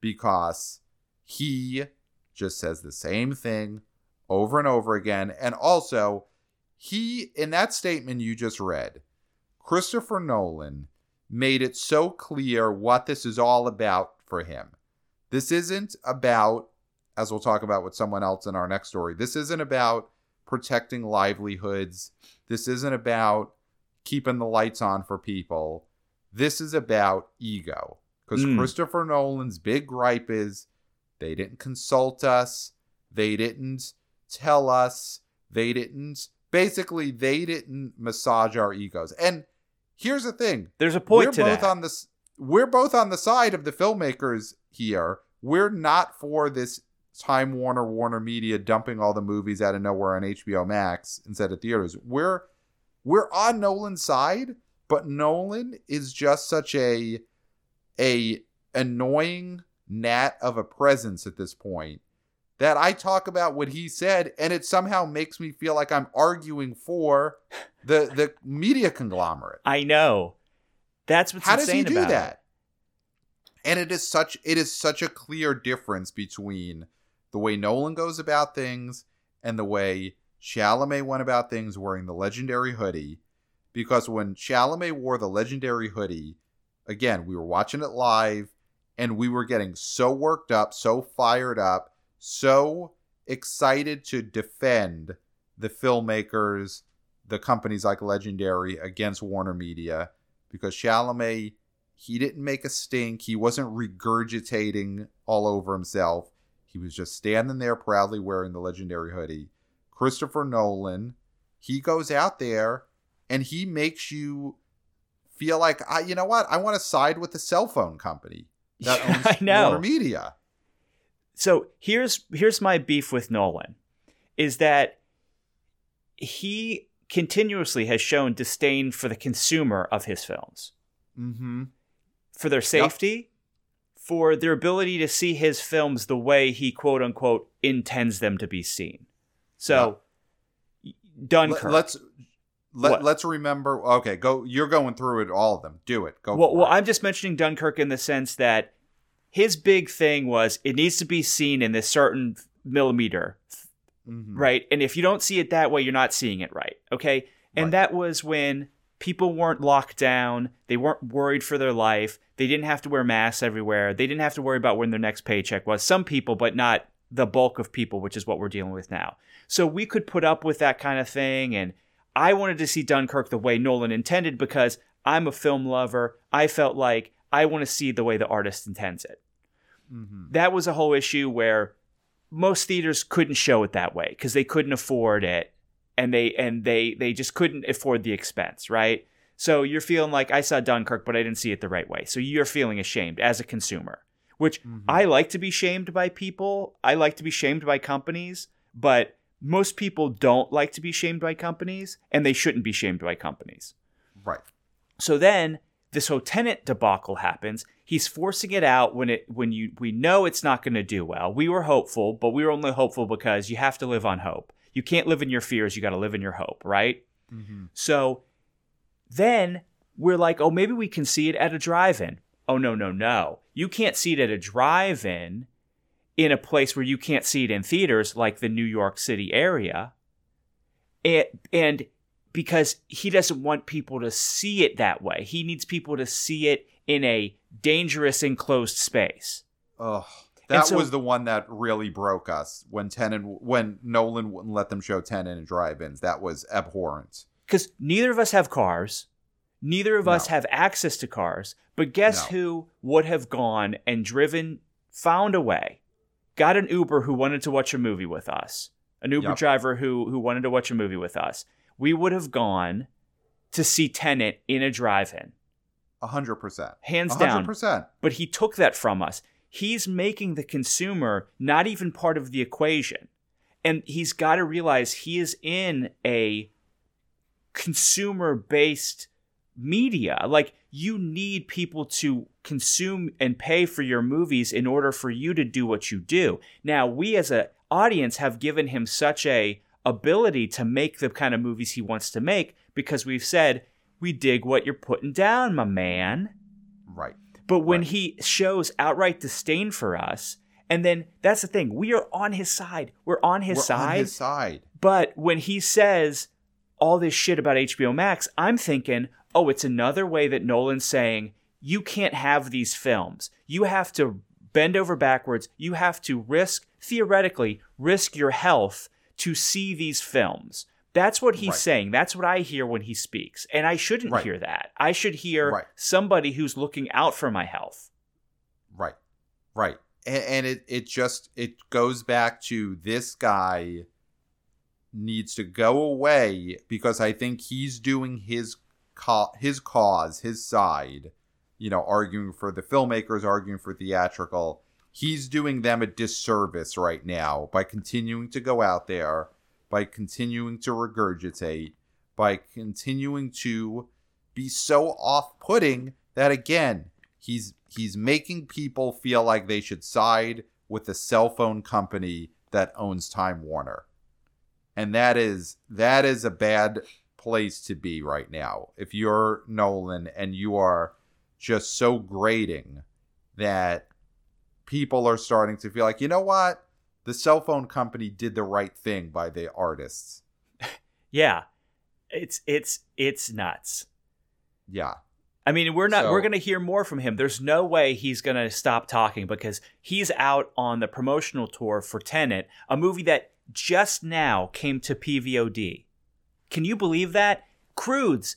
because he just says the same thing over and over again. And also, he, in that statement you just read, Christopher Nolan made it so clear what this is all about for him. This isn't about, as we'll talk about with someone else in our next story, this isn't about protecting livelihoods. This isn't about keeping the lights on for people. This is about ego. Because Mm. Christopher Nolan's big gripe is they didn't consult us, they didn't tell us, they didn't basically they didn't massage our egos. And here's the thing. There's a point we're to both that. on this we're both on the side of the filmmakers here. We're not for this Time Warner Warner Media dumping all the movies out of nowhere on HBO Max instead of theaters. We're we're on Nolan's side, but Nolan is just such a a annoying gnat of a presence at this point that I talk about what he said and it somehow makes me feel like I'm arguing for the the media conglomerate. I know. That's what's How does he do about that? it. And it is such it is such a clear difference between the way Nolan goes about things and the way Chalamet went about things wearing the legendary hoodie. Because when Chalamet wore the legendary hoodie, again, we were watching it live and we were getting so worked up, so fired up, so excited to defend the filmmakers, the companies like Legendary against Warner Media because Chalamet he didn't make a stink. He wasn't regurgitating all over himself. He was just standing there proudly wearing the legendary hoodie. Christopher Nolan, he goes out there and he makes you feel like, I, you know what? I want to side with the cell phone company that Yeah, owns I know. Warner Media. So here's here's my beef with Nolan is that he continuously has shown disdain for the consumer of his films, Mm-hmm. for their safety, for their ability to see his films the way he quote unquote intends them to be seen. So Dunkirk. Let, us let, What? let's remember. Okay, go. You're going through it, all of them. Do it. Go. well, well, it. I'm just mentioning Dunkirk in the sense that his big thing was it needs to be seen in this certain millimeter Mhm. right? And if you don't see it that way, you're not seeing it right. Okay. And Right. that was when people weren't locked down. They weren't worried for their life. They didn't have to wear masks everywhere. They didn't have to worry about when their next paycheck was. Some people, but not the bulk of people, which is what we're dealing with now. So we could put up with that kind of thing. And I wanted to see Dunkirk the way Nolan intended because I'm a film lover. I felt like I want to see the way the artist intends it Mhm. that was a whole issue where most theaters couldn't show it that way because they couldn't afford it and they and they they just couldn't afford the expense right so you're feeling like i saw dunkirk but i didn't see it the right way so you're feeling ashamed as a consumer which Mhm. i like to be shamed by people i like to be shamed by companies but most people don't like to be shamed by companies and they shouldn't be shamed by companies Right. so then this whole Tenet debacle happens. He's forcing it out when it when you we know it's not going to do well. We were hopeful, but we were only hopeful because you have to live on hope. You can't live in your fears, you got to live in your hope, right? Mm-hmm. So then we're like, "Oh, maybe we can see it at a drive-in." Oh no, no, no. You can't see it at a drive-in in a place where you can't see it in theaters like the New York City area. And, and because he doesn't want people to see it that way. He needs people to see it in a dangerous enclosed space. And That so- was the one that really broke us when Tenet, when Nolan wouldn't let them show Tenet in drive-ins. That was abhorrent. Because neither of us have cars, neither of us have access to cars. But guess No. who would have gone and driven, found a way, got an Uber who wanted to watch a movie with us, an Uber Yep. driver who who wanted to watch a movie with us. We would have gone to see Tenet in a drive-in, A hundred percent. hands A down. hundred percent. but he took that from us. He's making the consumer not even part of the equation. And he's got to realize he is in a consumer based media. Like you need people to consume and pay for your movies in order for you to do what you do. Now, we as an audience have given him such a ability to make the kind of movies he wants to make because we've said we dig what you're putting down, my man. Right. But when Right. he shows outright disdain for us, and then that's the thing, we are on his side. We're on his We're side. on his side. But when he says all this shit about HBO Max, I'm thinking, oh, it's another way that Nolan's saying, you can't have these films. You have to bend over backwards. You have to risk, theoretically, risk your health to see these films. That's what he's Right. saying. That's what I hear when he speaks. And I shouldn't Right. hear that. I should hear Right. somebody who's looking out for my health. Right. Right. And, and it, it just it goes back to this guy needs to go away because I think he's doing his his cause, his side, you know, arguing for the filmmakers, arguing for theatrical. He's doing them a disservice right now by continuing to go out there, by continuing to regurgitate, by continuing to be so off-putting that again, he's he's making people feel like they should side with the cell phone company that owns Time Warner. And that is that is a bad place to be right now. If you're Nolan and you are just so grating that people are starting to feel like, you know what? The cell phone company did the right thing by the artists. Yeah. It's it's it's nuts. Yeah. I mean, we're not. So- we're going to hear more from him. There's no way he's going to stop talking because he's out on the promotional tour for Tenet, a movie that just now came to PVOD. Can you believe that? Croods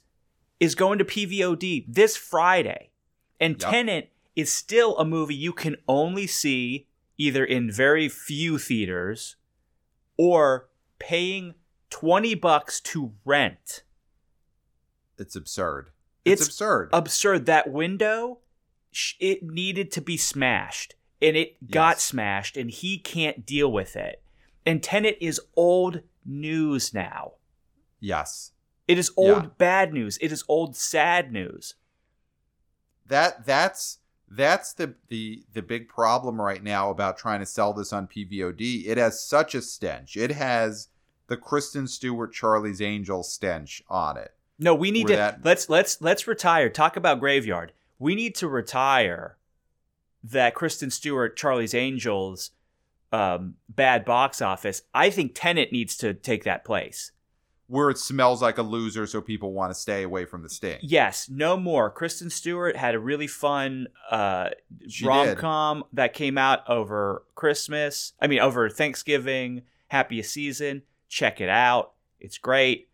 is going to PVOD this Friday, and Yup. Tenet is still a movie you can only see either in very few theaters or paying twenty bucks to rent. It's absurd. It's, It's absurd. absurd. That window, it needed to be smashed, and it got Yes. smashed, and he can't deal with it. And Tenet is old news now. Yes. It is old Yeah. bad news. It is old sad news. that that's that's the the the big problem right now about trying to sell this on PVOD. It has such a stench. It has the Kristen Stewart Charlie's Angels stench on it. No, we need to that- let's let's let's retire. Talk about graveyard. We need to retire that Kristen Stewart, Charlie's Angels, um, bad box office. I think Tenet needs to take that place. Where it smells like a loser, so people want to stay away from the sting. Yes, no more. Kristen Stewart had a really fun uh, rom com that came out over Christmas. I mean, over Thanksgiving, happiest season. Check it out. It's great.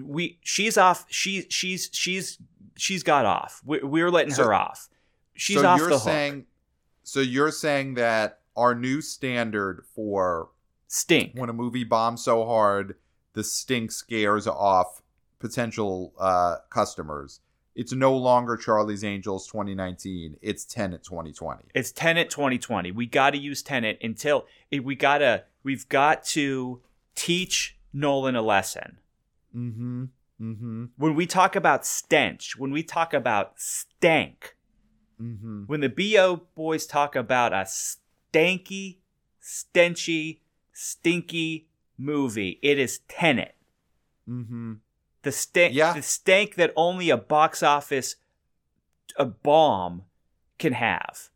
We she's off. She she's she's she's got off. We, we're letting So- her off. She's so off you're the hook. saying, so you're saying that our new standard for Stink. when a movie bombs so hard, the stink scares off potential uh, customers. It's no longer Charlie's Angels 2019. It's Tenet 2020. It's Tenet 2020. We got to use Tenet until we got to. We've got to teach Nolan a lesson. Mm-hmm. Mm-hmm. when we talk about stench, when we talk about stank, Mm-hmm. when the BO boys talk about a stanky, stenchy, stinky movie, it is Tenet. Mm-hmm. The stank, Yeah. the stank that only a box office, a bomb, can have.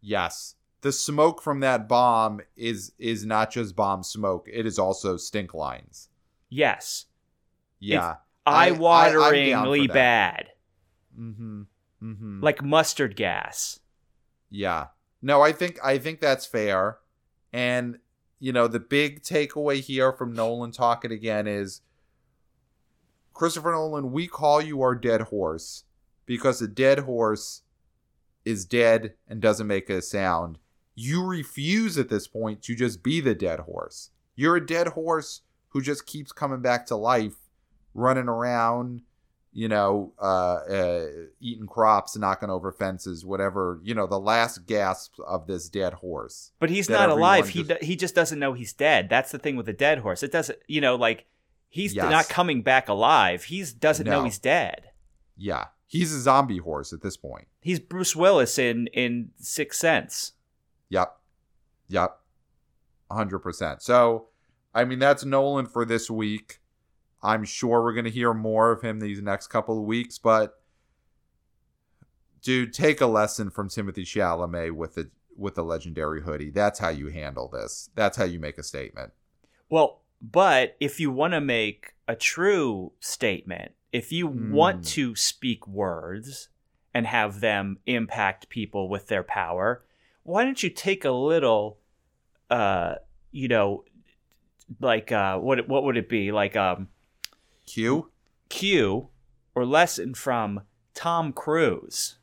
Yes. The smoke from that bomb is is not just bomb smoke. It is also stink lines. Yes, Yeah. I- I- I'm down eye-wateringly bad, Mm-hmm. Mm-hmm. like mustard gas. Yeah. No, I think I think that's fair. And you know, the big takeaway here from Nolan talking again is Christopher Nolan, we call you our dead horse because a dead horse is dead and doesn't make a sound. You refuse at this point to just be the dead horse. You're a dead horse who just keeps coming back to life, running around, you know, uh, uh, eating crops, knocking over fences, whatever. You know, the last gasp of this dead horse. But he's not alive. everyone He just- he just doesn't know he's dead. That's the thing with a dead horse. It doesn't, you know, like he's Yes. not coming back alive. He doesn't know he's dead. Yeah. He's a zombie horse at this point. He's Bruce Willis in in Sixth Sense. Yep. Yep. 100%. So, I mean, that's Nolan for this week. I'm sure we're going to hear more of him these next couple of weeks, but dude, take a lesson from Timothy Chalamet with the with the legendary hoodie. That's how you handle this. That's how you make a statement. Well, but if you want to make a true statement, if you mm. want to speak words and have them impact people with their power, why don't you take a little uh you know like uh what what would it be? Like um Q Q or lesson from Tom Cruise.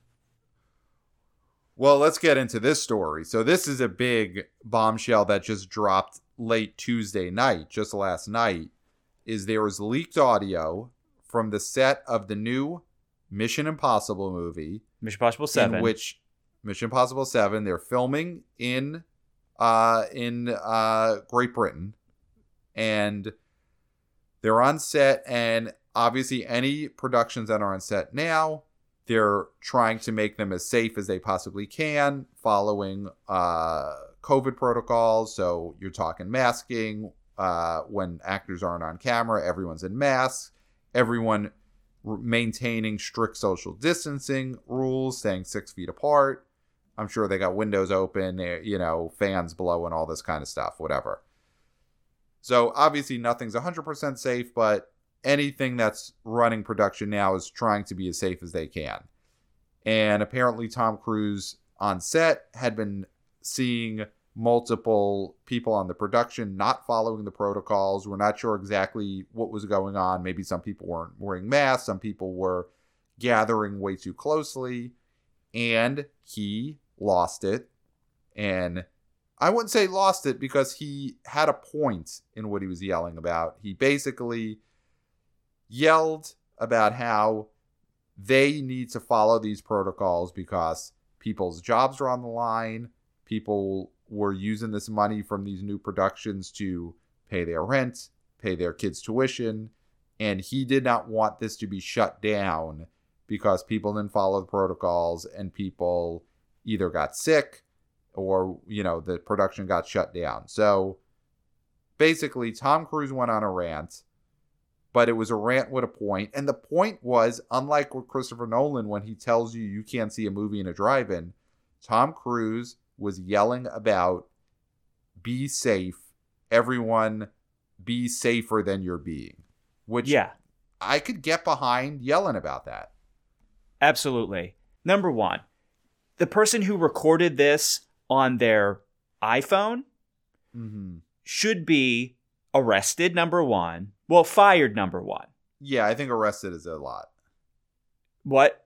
Well, let's get into this story. So this is a big bombshell that just dropped late Tuesday night, just last night, is there was leaked audio from the set of the new Mission Impossible movie. Mission Impossible 7. In which Mission Impossible 7, they're filming in uh in uh Great Britain and they're on set and obviously any productions that are on set now they're trying to make them as safe as they possibly can following uh COVID protocols. So you're talking masking. Uh, when actors aren't on camera, everyone's in masks. Everyone maintaining strict social distancing rules, staying six feet apart. I'm sure they got windows open, eh, you know, fans blowing, all this kind of stuff, whatever. So obviously nothing's 100% safe, but anything that's running production now is trying to be as safe as they can. And apparently Tom Cruise on set had been seeing multiple people on the production not following the protocols. We're not sure exactly what was going on. Maybe some people weren't wearing masks, some people were gathering way too closely, and he lost it. And I wouldn't say lost it because he had a point in what he was yelling about. He basically yelled about how they need to follow these protocols because people's jobs are on the line. People were using this money from these new productions to pay their rent, pay their kids' tuition, and he did not want this to be shut down because people didn't follow the protocols and people either got sick or, you know, the production got shut down. So basically, Tom Cruise went on a rant, but it was a rant with a point. And the point was unlike with Christopher Nolan, when he tells you you can't see a movie in a drive in, Tom Cruise was yelling about be safe, everyone be safer than you're being. Which yeah. I could get behind yelling about that. Absolutely. Number 1, the person who recorded this on their iPhone mm-hmm. should be arrested number 1. Well, fired number 1. Yeah, I think arrested is a lot. What?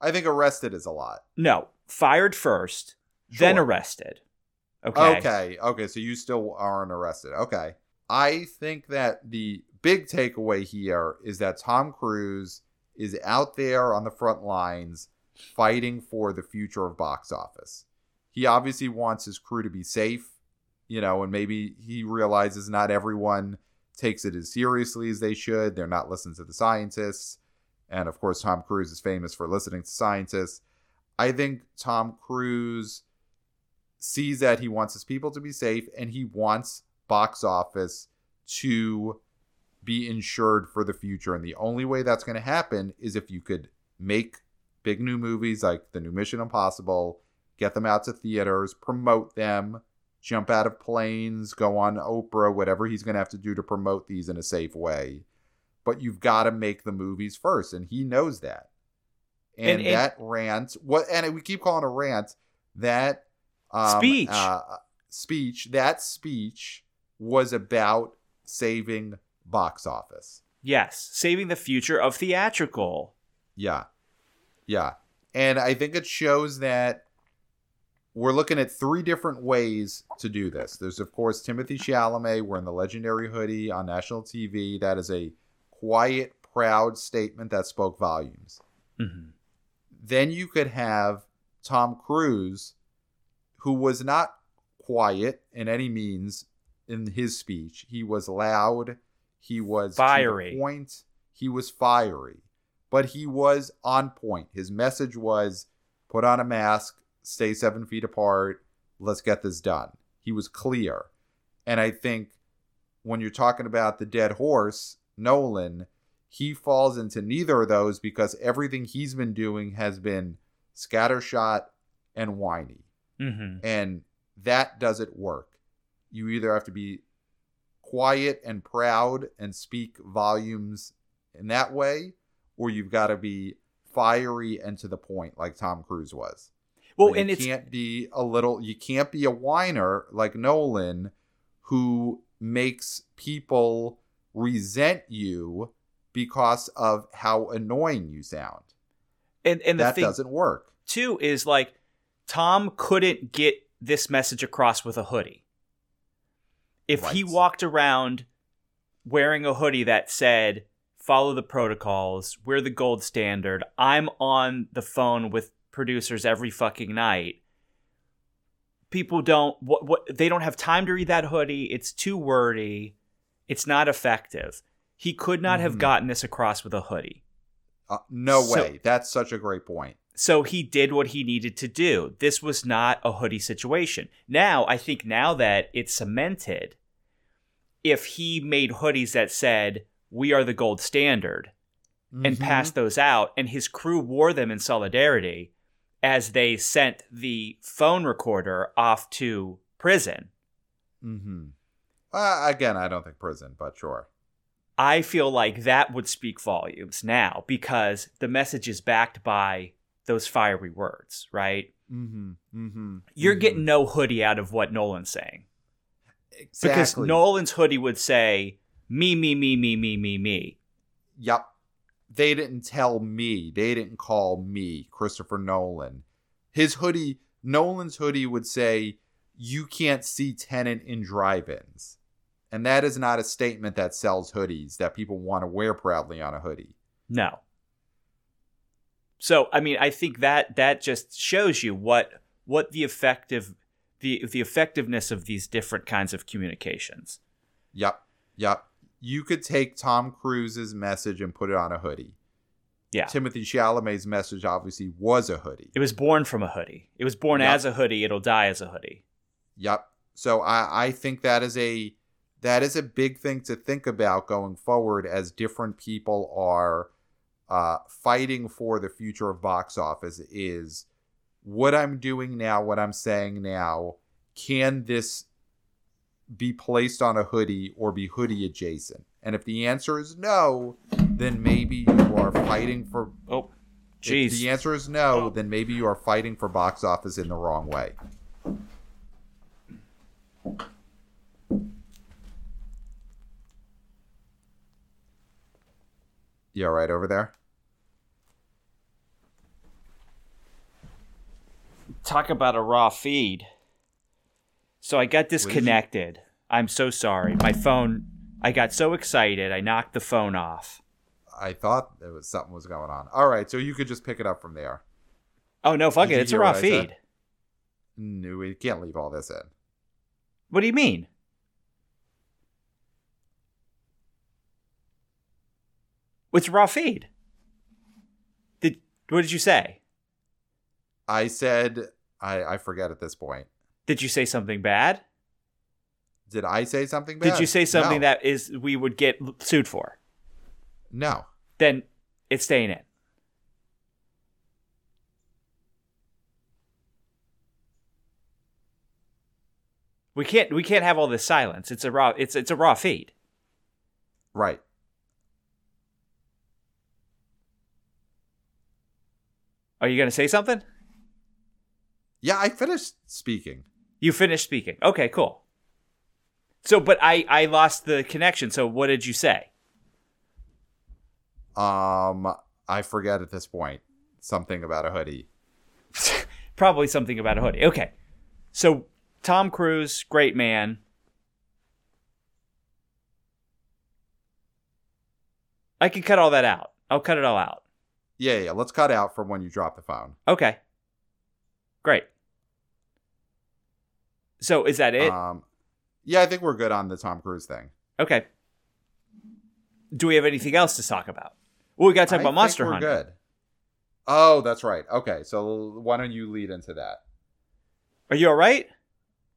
I think arrested is a lot. No, fired first sure. then arrested. Okay. Okay. Okay. So you still aren't arrested. Okay. I think that the big takeaway here is that Tom Cruise is out there on the front lines fighting for the future of box office. He obviously wants his crew to be safe, you know, and maybe he realizes not everyone takes it as seriously as they should. They're not listening to the scientists. And of course, Tom Cruise is famous for listening to scientists. I think Tom Cruise sees that he wants his people to be safe and he wants box office to be insured for the future. And the only way that's going to happen is if you could make big new movies like the new Mission Impossible, get them out to theaters, promote them, jump out of planes, go on Oprah, whatever he's going to have to do to promote these in a safe way. But you've got to make the movies first, and he knows that. And, and that rant, what, and we keep calling a rant. That um, speech. Uh, speech. That speech was about saving box office. Yes, saving the future of theatrical. Yeah. Yeah. And I think it shows that we're looking at three different ways to do this. There's, of course, Timothy Chalamet wearing the legendary hoodie on national TV. That is a quiet, proud statement that spoke volumes. Mm-hmm. Then you could have Tom Cruise who was not quiet in any means in his speech. He was loud. He was fiery. point. He was fiery. but he was on point. His message was put on a mask, stay seven feet apart, let's get this done. He was clear. And I think when you're talking about the dead horse, Nolan, he falls into neither of those because everything he's been doing has been scattershot and whiny. Mm-hmm. And that doesn't work. You either have to be quiet and proud and speak volumes in that way, or you've got to be fiery and to the point like Tom Cruise was. Well, and you can't be a little you can't be a whiner like Nolan who makes people resent you because of how annoying you sound. and, and the that thing doesn't work. too is like Tom couldn't get this message across with a hoodie. If he walked around wearing a hoodie that said follow the protocols, we're the gold standard, I'm on the phone with producers every fucking night. People don't what what they don't have time to read that hoodie. It's too wordy. It's not effective. He could not have Mhm. gotten this across with a hoodie. Uh, no So- way. That's such a great point. So he did what he needed to do. This was not a hoodie situation. Now, I think now that it's cemented, if he made hoodies that said, We are the gold standard, and Mhm. passed those out, and his crew wore them in solidarity as they sent the phone recorder off to prison, Mm-hmm. Uh, again, I don't think prison, but sure. I feel like that would speak volumes now because the message is backed by those fiery words, right? Mm-hmm. Mm-hmm. You're getting no hoodie out of what Nolan's saying. exactly. Because Nolan's hoodie would say, me, me, me, me, me, me, me. Yep. They didn't tell me. They didn't call me, Christopher Nolan. His hoodie, Nolan's hoodie would say, You can't see Tenet in drive ins. And that is not a statement that sells hoodies that people want to wear proudly on a hoodie. No. So I mean, I think that that just shows you what what the effective the the effectiveness of these different kinds of communications. Yep. Yep. You could take Tom Cruise's message and put it on a hoodie. Yeah. Timothy Chalamet's message obviously was a hoodie. It was born from a hoodie. It was born Yeah. as a hoodie. It'll die as a hoodie. Yep. So I, I think that is a that is a big thing to think about going forward as different people are uh, fighting for the future of box office is what I'm doing now, what I'm saying now, can this be placed on a hoodie or be hoodie adjacent? And if the answer is no, then maybe you are fighting for Oh, if jeez. the answer is no, oh. then maybe you are fighting for box office in the wrong way. You all right over there? Talk about a raw feed. So I got disconnected. I'm so sorry. My phone. I got so excited. I knocked the phone off. I thought there was something was going on. All right, so you could just pick it up from there. Oh no, fuck Did it. It's a raw what I said? feed. No, we can't leave all this in. What do you mean? It's raw feed. Did what did you say? I said I I forget at this point. Did you say something bad? Did I say something bad? Did you say something No. that is we would get sued for? No. Then it's staying in. We can't we can't have all this silence. It's a raw it's it's a raw feed. Right. Are you going to say something? Yeah, I finished speaking. You finished speaking. Okay, cool. So, but I I lost the connection. So, what did you say? Um, I forget at this point something about a hoodie. Probably something about a hoodie. Okay. So, Tom Cruise, great man. I can cut all that out. I'll cut it all out. Yeah, yeah. Let's cut out from when you drop the phone. Okay. Great. So, is that it? Um, yeah, I think we're good on the Tom Cruise thing. okay. Do we have anything else to talk about? Well, we got to talk I about Monster we're Hunter. Good. Oh, that's right. Okay, so why don't you lead into that? Are you all right?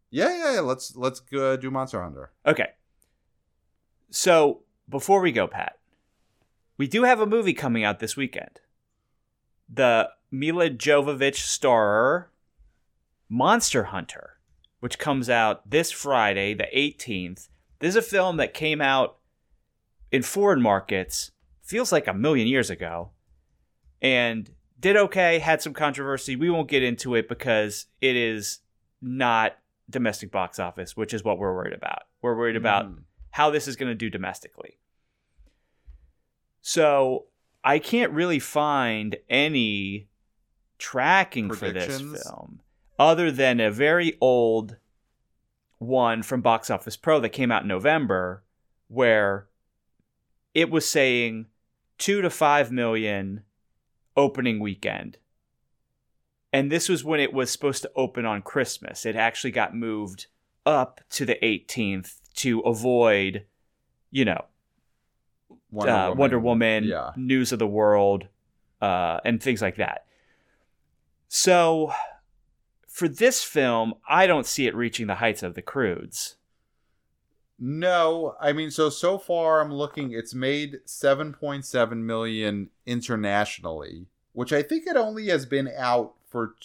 Yeah, yeah, yeah. Let's let's go do Monster Hunter. Okay. So before we go, Pat, we do have a movie coming out this weekend. The Milla Jovovich starrer Monster Hunter, which comes out this Friday, the 18th. This is a film that came out in foreign markets, feels like a million years ago, and did okay, had some controversy. We won't get into it because it is not domestic box office, which is what we're worried about. We're worried about Mm. how this is going to do domestically. So I can't really find any tracking for this film other than a very old one from Box Office Pro that came out in November where it was saying two to five million opening weekend. And this was when it was supposed to open on Christmas. It actually got moved up to the 18th to avoid, you know, Wonder, uh, Woman. Wonder Woman, Yeah. News of the World, uh, and things like that. So, for this film, I don't see it reaching the heights of the Croods. No, I mean, so so far I'm looking. It's made 7.7 million internationally, which I think it only has been out for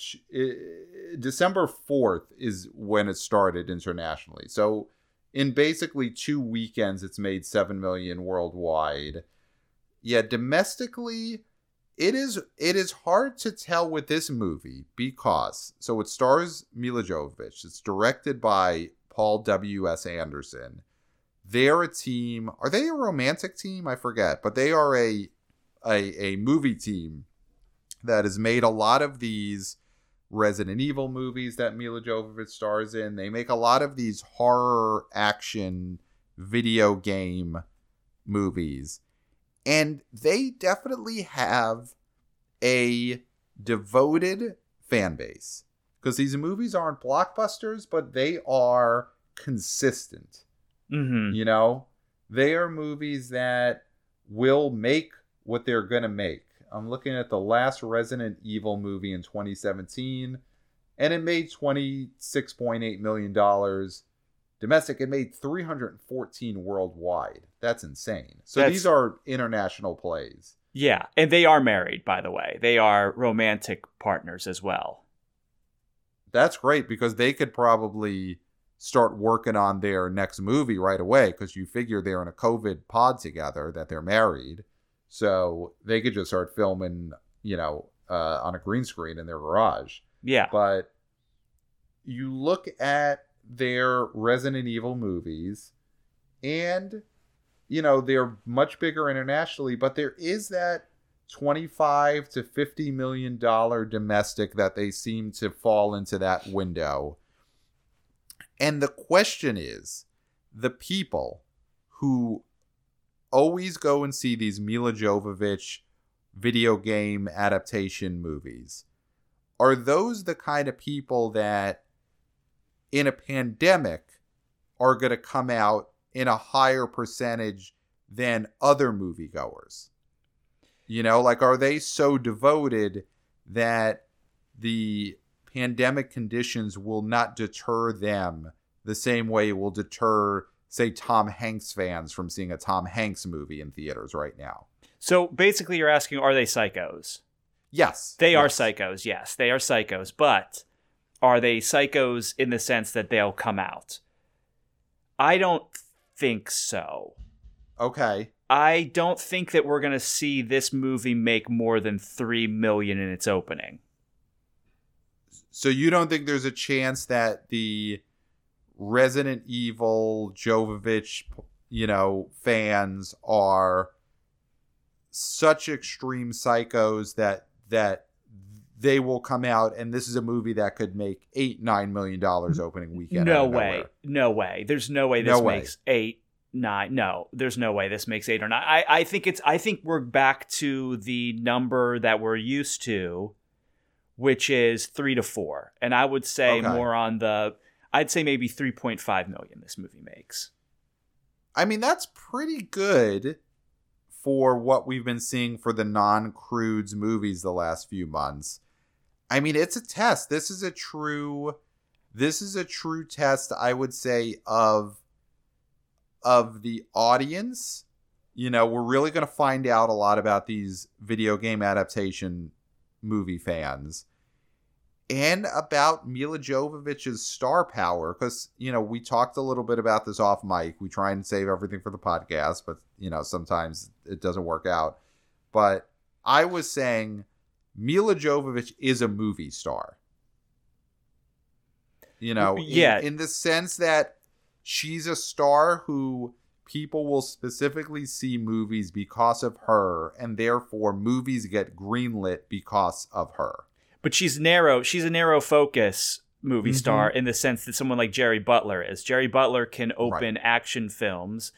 December 4th is when it started internationally. So in basically two weekends, it's made 7 million worldwide. Yeah, domestically, it is it is hard to tell with this movie because so it stars Milla Jovovich. It's directed by Paul W. S. Anderson. They're a team. Are they a romantic team? I forget, but they are a a, a movie team that has made a lot of these Resident Evil movies that Milla Jovovich stars in. They make a lot of these horror action video game movies. And they definitely have a devoted fan base because these movies aren't blockbusters, but they are consistent. Mm-hmm. You know, they are movies that will make what they're going to make. I'm looking at the last Resident Evil movie in 2017, and it made $26.8 million domestic. It made 314 worldwide. That's insane. So That's- these are international plays. Yeah, and they are married, by the way. They are romantic partners as well. That's great because they could probably start working on their next movie right away because you figure they're in a COVID pod together that they're married. So they could just start filming, you know, uh, on a green screen in their garage. Yeah. But you look at their Resident Evil movies and you know they're much bigger internationally but there is that 25 to 50 million dollar domestic that they seem to fall into that window. And the question is the people who always go and see these Milla Jovovich video game adaptation movies are those the kind of people that in a pandemic are going to come out in a higher percentage than other moviegoers? You know, like are they so devoted that the pandemic conditions will not deter them the same way it will deter, say, Tom Hanks fans from seeing a Tom Hanks movie in theaters right now? So basically, you're asking, are they psychos? Yes. They are psychos, yes. They are psychos, but are they psychos in the sense that they'll come out? I don't think so. Okay. I don't think that we're going to see this movie make more than 3 million in its opening. So you don't think there's a chance that the Resident Evil Jovovich, you know, fans are such extreme psychos that that they will come out and this is a movie that could make eight nine million dollars opening weekend. no way. No way. There's no way this No way. makes 8 9 no there's no way this makes 8 or 9 I, I think it's i think we're back to the number that we're used to which is 3 to 4 and i would say Okay. more on the i'd say maybe 3.5 million this movie makes I mean, that's pretty good for what we've been seeing for the non-Croods movies the last few months. I mean, it's a test. This is a true this is a true test I would say of of the audience. You know, we're really going to find out a lot about these video game adaptation movie fans and about Milla Jovovich's star power because you know we talked a little bit about this off mic. We try and save everything for the podcast, but you know sometimes it doesn't work out. But I was saying Milla Jovovich is a movie star. You know, yeah, in, in the sense that she's a star who people will specifically see movies because of her, and therefore movies get greenlit because of her but she's narrow. She's a narrow focus movie Mhm. star in the sense that someone like Jerry Butler is. Jerry Butler can open Right. action films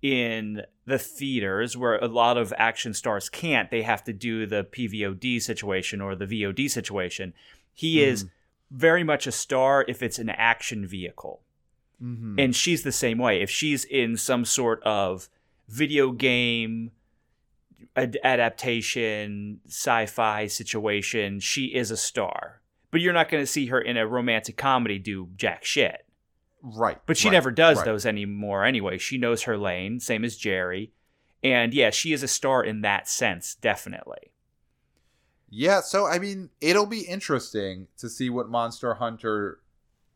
in the theaters where a lot of action stars can't. They have to do the PVOD situation or the VOD situation. He is very much a star if it's an action vehicle. Mhm. And she's the same way. If she's in some sort of video game ad- adaptation, sci-fi situation, she is a star. But you're not going to see her in a romantic comedy do jack shit. Right, But she right, never does right. those anymore anyway. She knows her lane, same as Jerry. And yeah, she is a star in that sense, definitely. Yeah, so I mean, it'll be interesting to see what Monster Hunter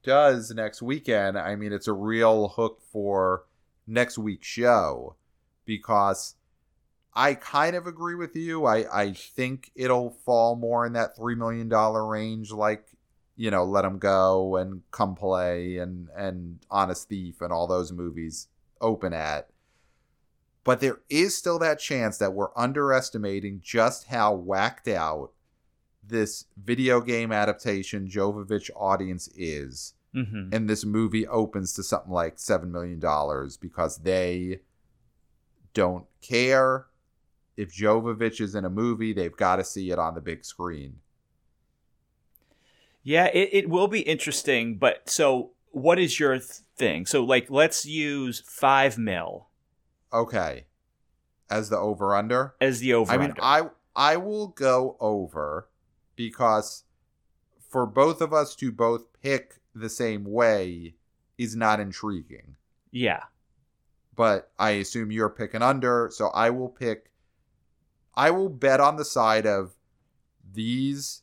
does next weekend. I mean, it's a real hook for next week's show because I kind of agree with you. I I think it'll fall more in that 3 million dollar range like, you know, Let Him Go and Come Play and and Honest Thief and all those movies open at. But there is still that chance that we're underestimating just how whacked out this video game adaptation Jovovich audience is. hmm And this movie opens to something like $7 million because they don't care. If Jovovich is in a movie, they've got to see it on the big screen. Yeah, it, it will be interesting. But so, what is your th- thing? So, like, let's use five mil Okay. As the over under? as the over. I mean, I I will go over because for both of us to both pick the same way is not intriguing. yeah, But I assume you're picking under, so I will pick I will bet on the side of these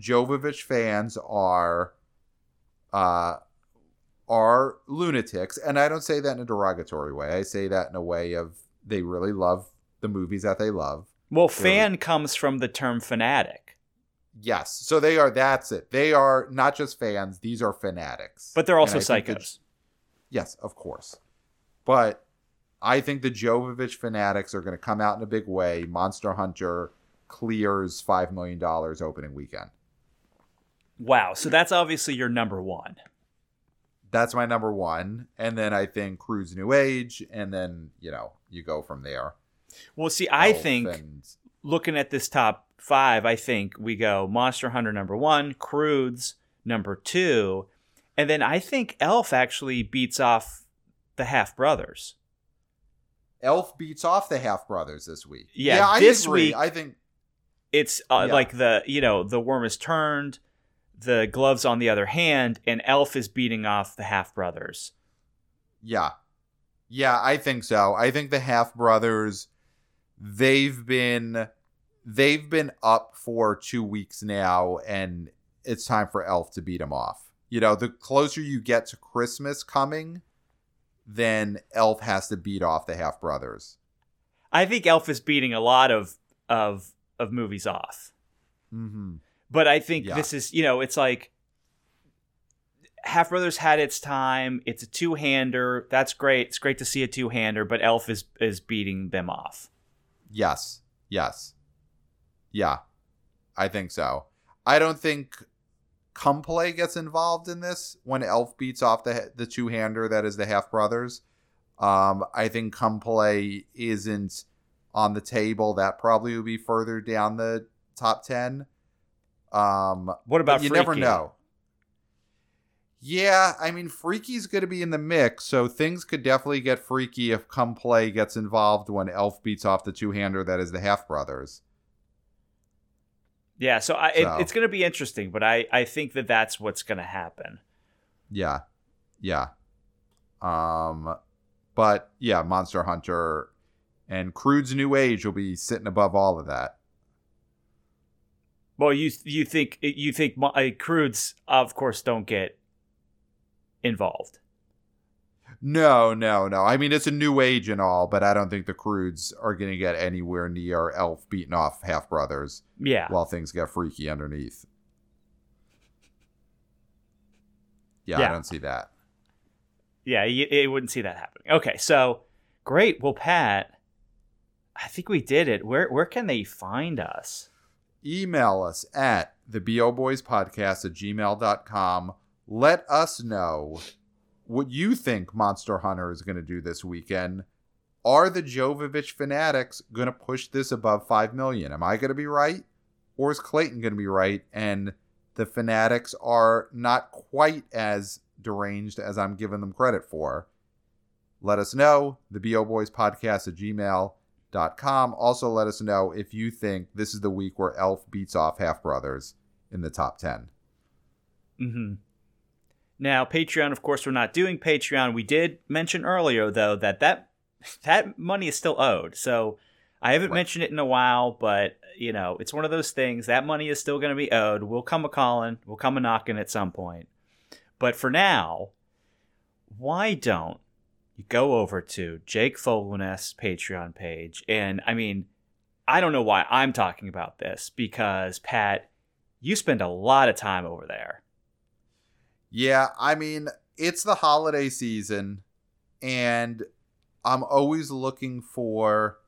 Jovovich fans are uh are lunatics and I don't say that in a derogatory way. I say that in a way of they really love the movies that they love. Well, fan comes from the term fanatic, Yes. So they are that's it. They are not just fans, these are fanatics. but they're also And I think that- psychos. yes, of course. But I think the Jovovich fanatics are going to come out in a big way. Monster Hunter clears $5 million opening weekend. Wow. So that's obviously your number one. That's my number one. And then I think Croods New Age. And then, you know, you go from there. Well, see, I Elf think and- looking at this top five, I think we go Monster Hunter number one, Croods number two, and then I think Elf actually beats off the Half Brothers. Elf beats off the Half Brothers this week. Yeah, I this agree. week- I think It's uh, Yeah. like the you know the worm is turned, the gloves on the other hand, and Elf is beating off the Half Brothers. Yeah. Yeah, I think so. I think the half brothers they've been they've been up for 2 weeks now and it's time for Elf to beat them off. You know, the closer you get to Christmas coming, then Elf has to beat off the half brothers. I think Elf is beating a lot of of of movies off. Mhm. But I think Yeah. this is, you know, it's like Half Brothers had its time. It's a two hander. That's great. It's great to see a two hander, but Elf is is beating them off. Yes. Yes. Yeah. I think so. I don't think Come Play gets involved in this when Elf beats off the the two hander that is the half brothers. Um, I think Come Play isn't on the table. That probably would be further down the top ten. Um, What about you Freaky? never know. Yeah, I mean, Freaky's going to be in the mix, so things could definitely get freaky if Come Play gets involved when Elf beats off the two hander that is the Half Brothers. Yeah, so, I, So. It, it's going to be interesting, but I, I think that that's what's going to happen. Yeah, yeah. Um, but yeah, Monster Hunter and Croods New Age will be sitting above all of that. Well, you you think you think mo- uh, Croods, of course, don't get involved. No, no, no. I mean, it's a new age and all, but I don't think the Croods are going to get anywhere near Elf beating off Half Brothers Yeah, while things get freaky underneath. Yeah, I don't see that. yeah, you, you wouldn't see that happening. Okay, so great. Well, Pat, I think we did it. Where where can they find us? Email us at the BO Boys Podcast at gmail.com. Let us know what you think Monster Hunter is going to do this weekend. Are the Jovovich fanatics going to push this above 5 million? Am I going to be right? Or is Clayton going to be right? And the fanatics are not quite as deranged as I'm giving them credit for. Let us know. The BO Boys Podcast at gmail.com. Also, let us know if you think this is the week where Elf beats off Half Brothers in the top 10. Mm-hmm. Now, Patreon, of course, we're not doing Patreon. We did mention earlier, though, that that, that money is still owed. So I haven't Right. mentioned it in a while, but, you know, it's one of those things. That money is still going to be owed. We'll come a calling, we'll come a knocking at some point. But for now, why don't you go over to Jake Fogelnest's Patreon page? And I mean, I don't know why I'm talking about this because, Pat, you spend a lot of time over there. Yeah, I mean, it's the holiday season, and I'm always looking for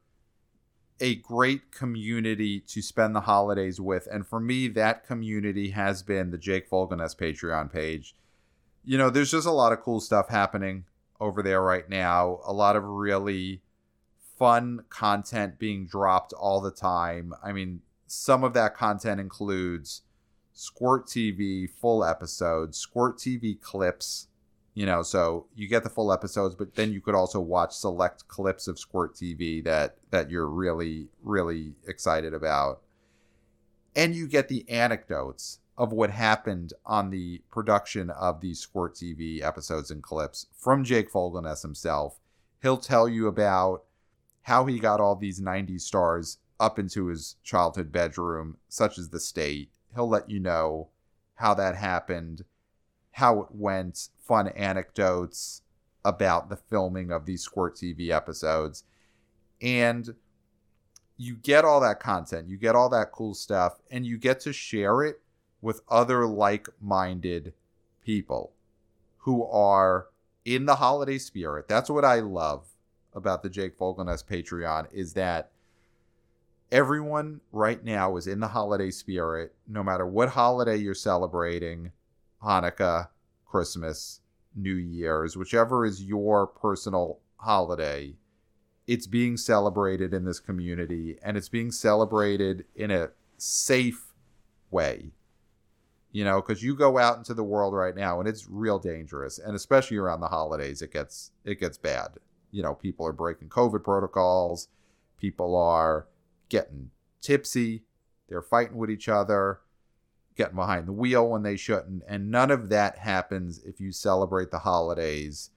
a great community to spend the holidays with. And for me, that community has been the Jake Fogelnest Patreon page. You know, there's just a lot of cool stuff happening over there right now. A lot of really fun content being dropped all the time. I mean, some of that content includes Squirt TV full episodes, Squirt TV clips, you know, so you get the full episodes, but then you could also watch select clips of Squirt TV that that you're really really excited about. And you get the anecdotes of what happened on the production of these Squirt TV episodes and clips from Jake Fogelnest himself. He'll tell you about how he got all these 90s stars up into his childhood bedroom, such as the state. He'll let you know how that happened, how it went, fun anecdotes about the filming of these Squirt TV episodes. And you get all that content, you get all that cool stuff, and you get to share it with other like minded people who are in the holiday spirit. That's what I love about the Jake Fogelnest Patreon is that everyone right now is in the holiday spirit, no matter what holiday you're celebrating Hanukkah, Christmas, New Year's, whichever is your personal holiday. It's being celebrated in this community and it's being celebrated in a safe way. You know, because you go out into the world right now and it's real dangerous. And especially around the holidays, it gets it gets bad. You know, people are breaking COVID protocols, people are getting tipsy, they're fighting with each other, getting behind the wheel when they shouldn't, and none of that happens if you celebrate the holidays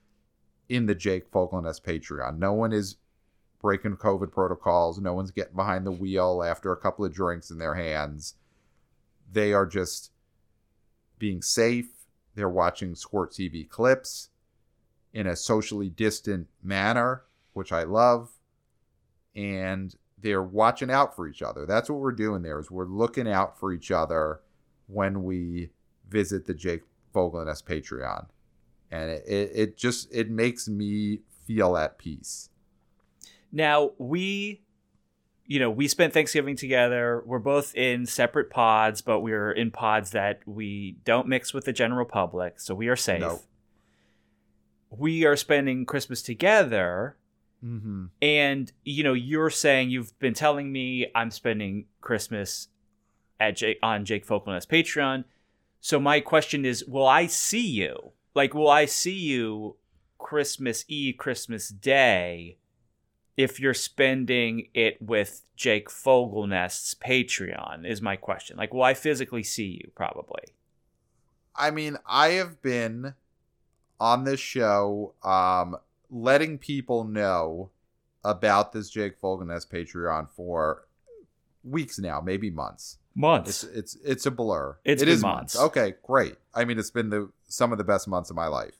in the Jake Fogelnest Patreon. No one is breaking COVID protocols, no one's getting behind the wheel after a couple of drinks in their hands. They are just being safe. They're watching Squirt TV clips in a socially distant manner, which I love. And they're watching out for each other. That's what we're doing there is we're looking out for each other when we visit the Jake Fogelnest Patreon. And it, it, it just it makes me feel at peace. Now we, you know, we spent Thanksgiving together. We're both in separate pods, but we're in pods that we don't mix with the general public, so we are safe. No. We are spending Christmas together, Mm-hmm. and you know, you're saying you've been telling me I'm spending Christmas at Jake on Jake Fogelnest Patreon. So my question is, will I see you? Like, will I see you Christmas Eve, Christmas Day, if you're spending it with Jake Fogelnest's Patreon? Is my question. Like, will I physically see you? Probably. I mean, I have been on this show um, letting people know about this Jake Fogelnest Patreon for weeks now, maybe months. Months. It's it's it's a blur. It's It is months. Okay, great. I mean, it's been the some of the best months of my life,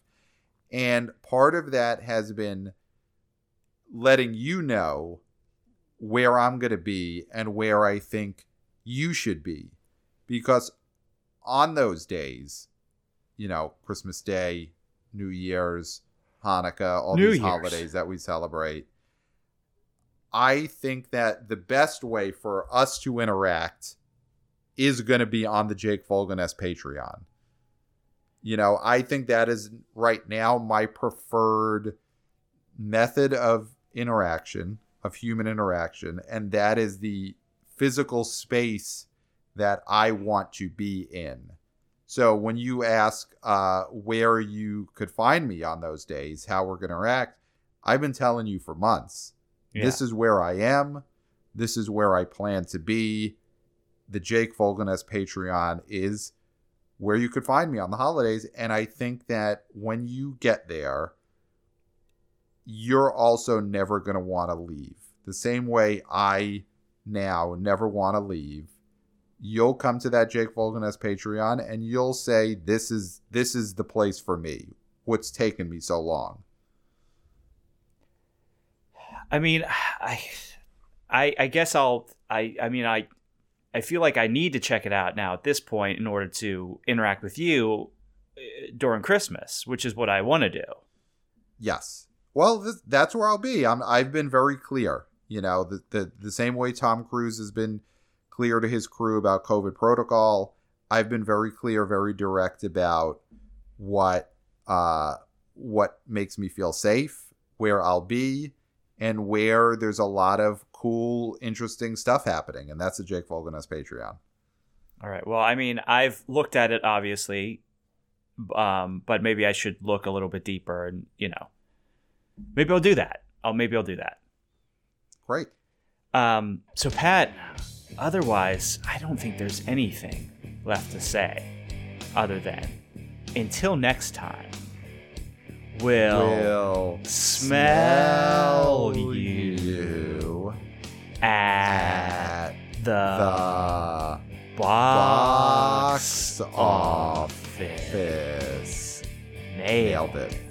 and part of that has been letting you know where I'm going to be and where I think you should be, because on those days, you know, Christmas Day, New Year's, Hanukkah, all New these Year's. holidays that we celebrate. I think that the best way for us to interact is going to be on the Jake Fogelnest Patreon. You know, I think that is right now my preferred method of interaction, of human interaction, and that is the physical space that I want to be in. So when you ask uh, where you could find me on those days, how we're going to interact, I've been telling you for months. Yeah. This is where I am. This is where I plan to be. The Jake Fogelnest Patreon is where you could find me on the holidays. And I think that when you get there, you're also never going to want to leave. The same way I now never want to leave. You'll come to that Jake Fogelnest Patreon and you'll say, This is this is the place for me. What's taken me so long? I mean, I, I, I guess I'll. I, I mean, I, I feel like I need to check it out now at this point in order to interact with you uh, during Christmas, which is what I want to do. Yes. Well, this, that's where I'll be. I'm, I've been very clear. You know, the, the the same way Tom Cruise has been clear to his crew about COVID protocol. I've been very clear, very direct about what uh, what makes me feel safe, where I'll be, and where there's a lot of cool, interesting stuff happening. And that's the Jake Fogelnest Patreon. All right. Well, I mean, I've looked at it obviously, um, but maybe I should look a little bit deeper, and you know, maybe I'll do that. I'll maybe I'll do that. Great. Um, so Pat, otherwise, I don't think there's anything left to say other than until next time. We'll, Will smell smell you you at at the, the box, box office. office. Nailed it.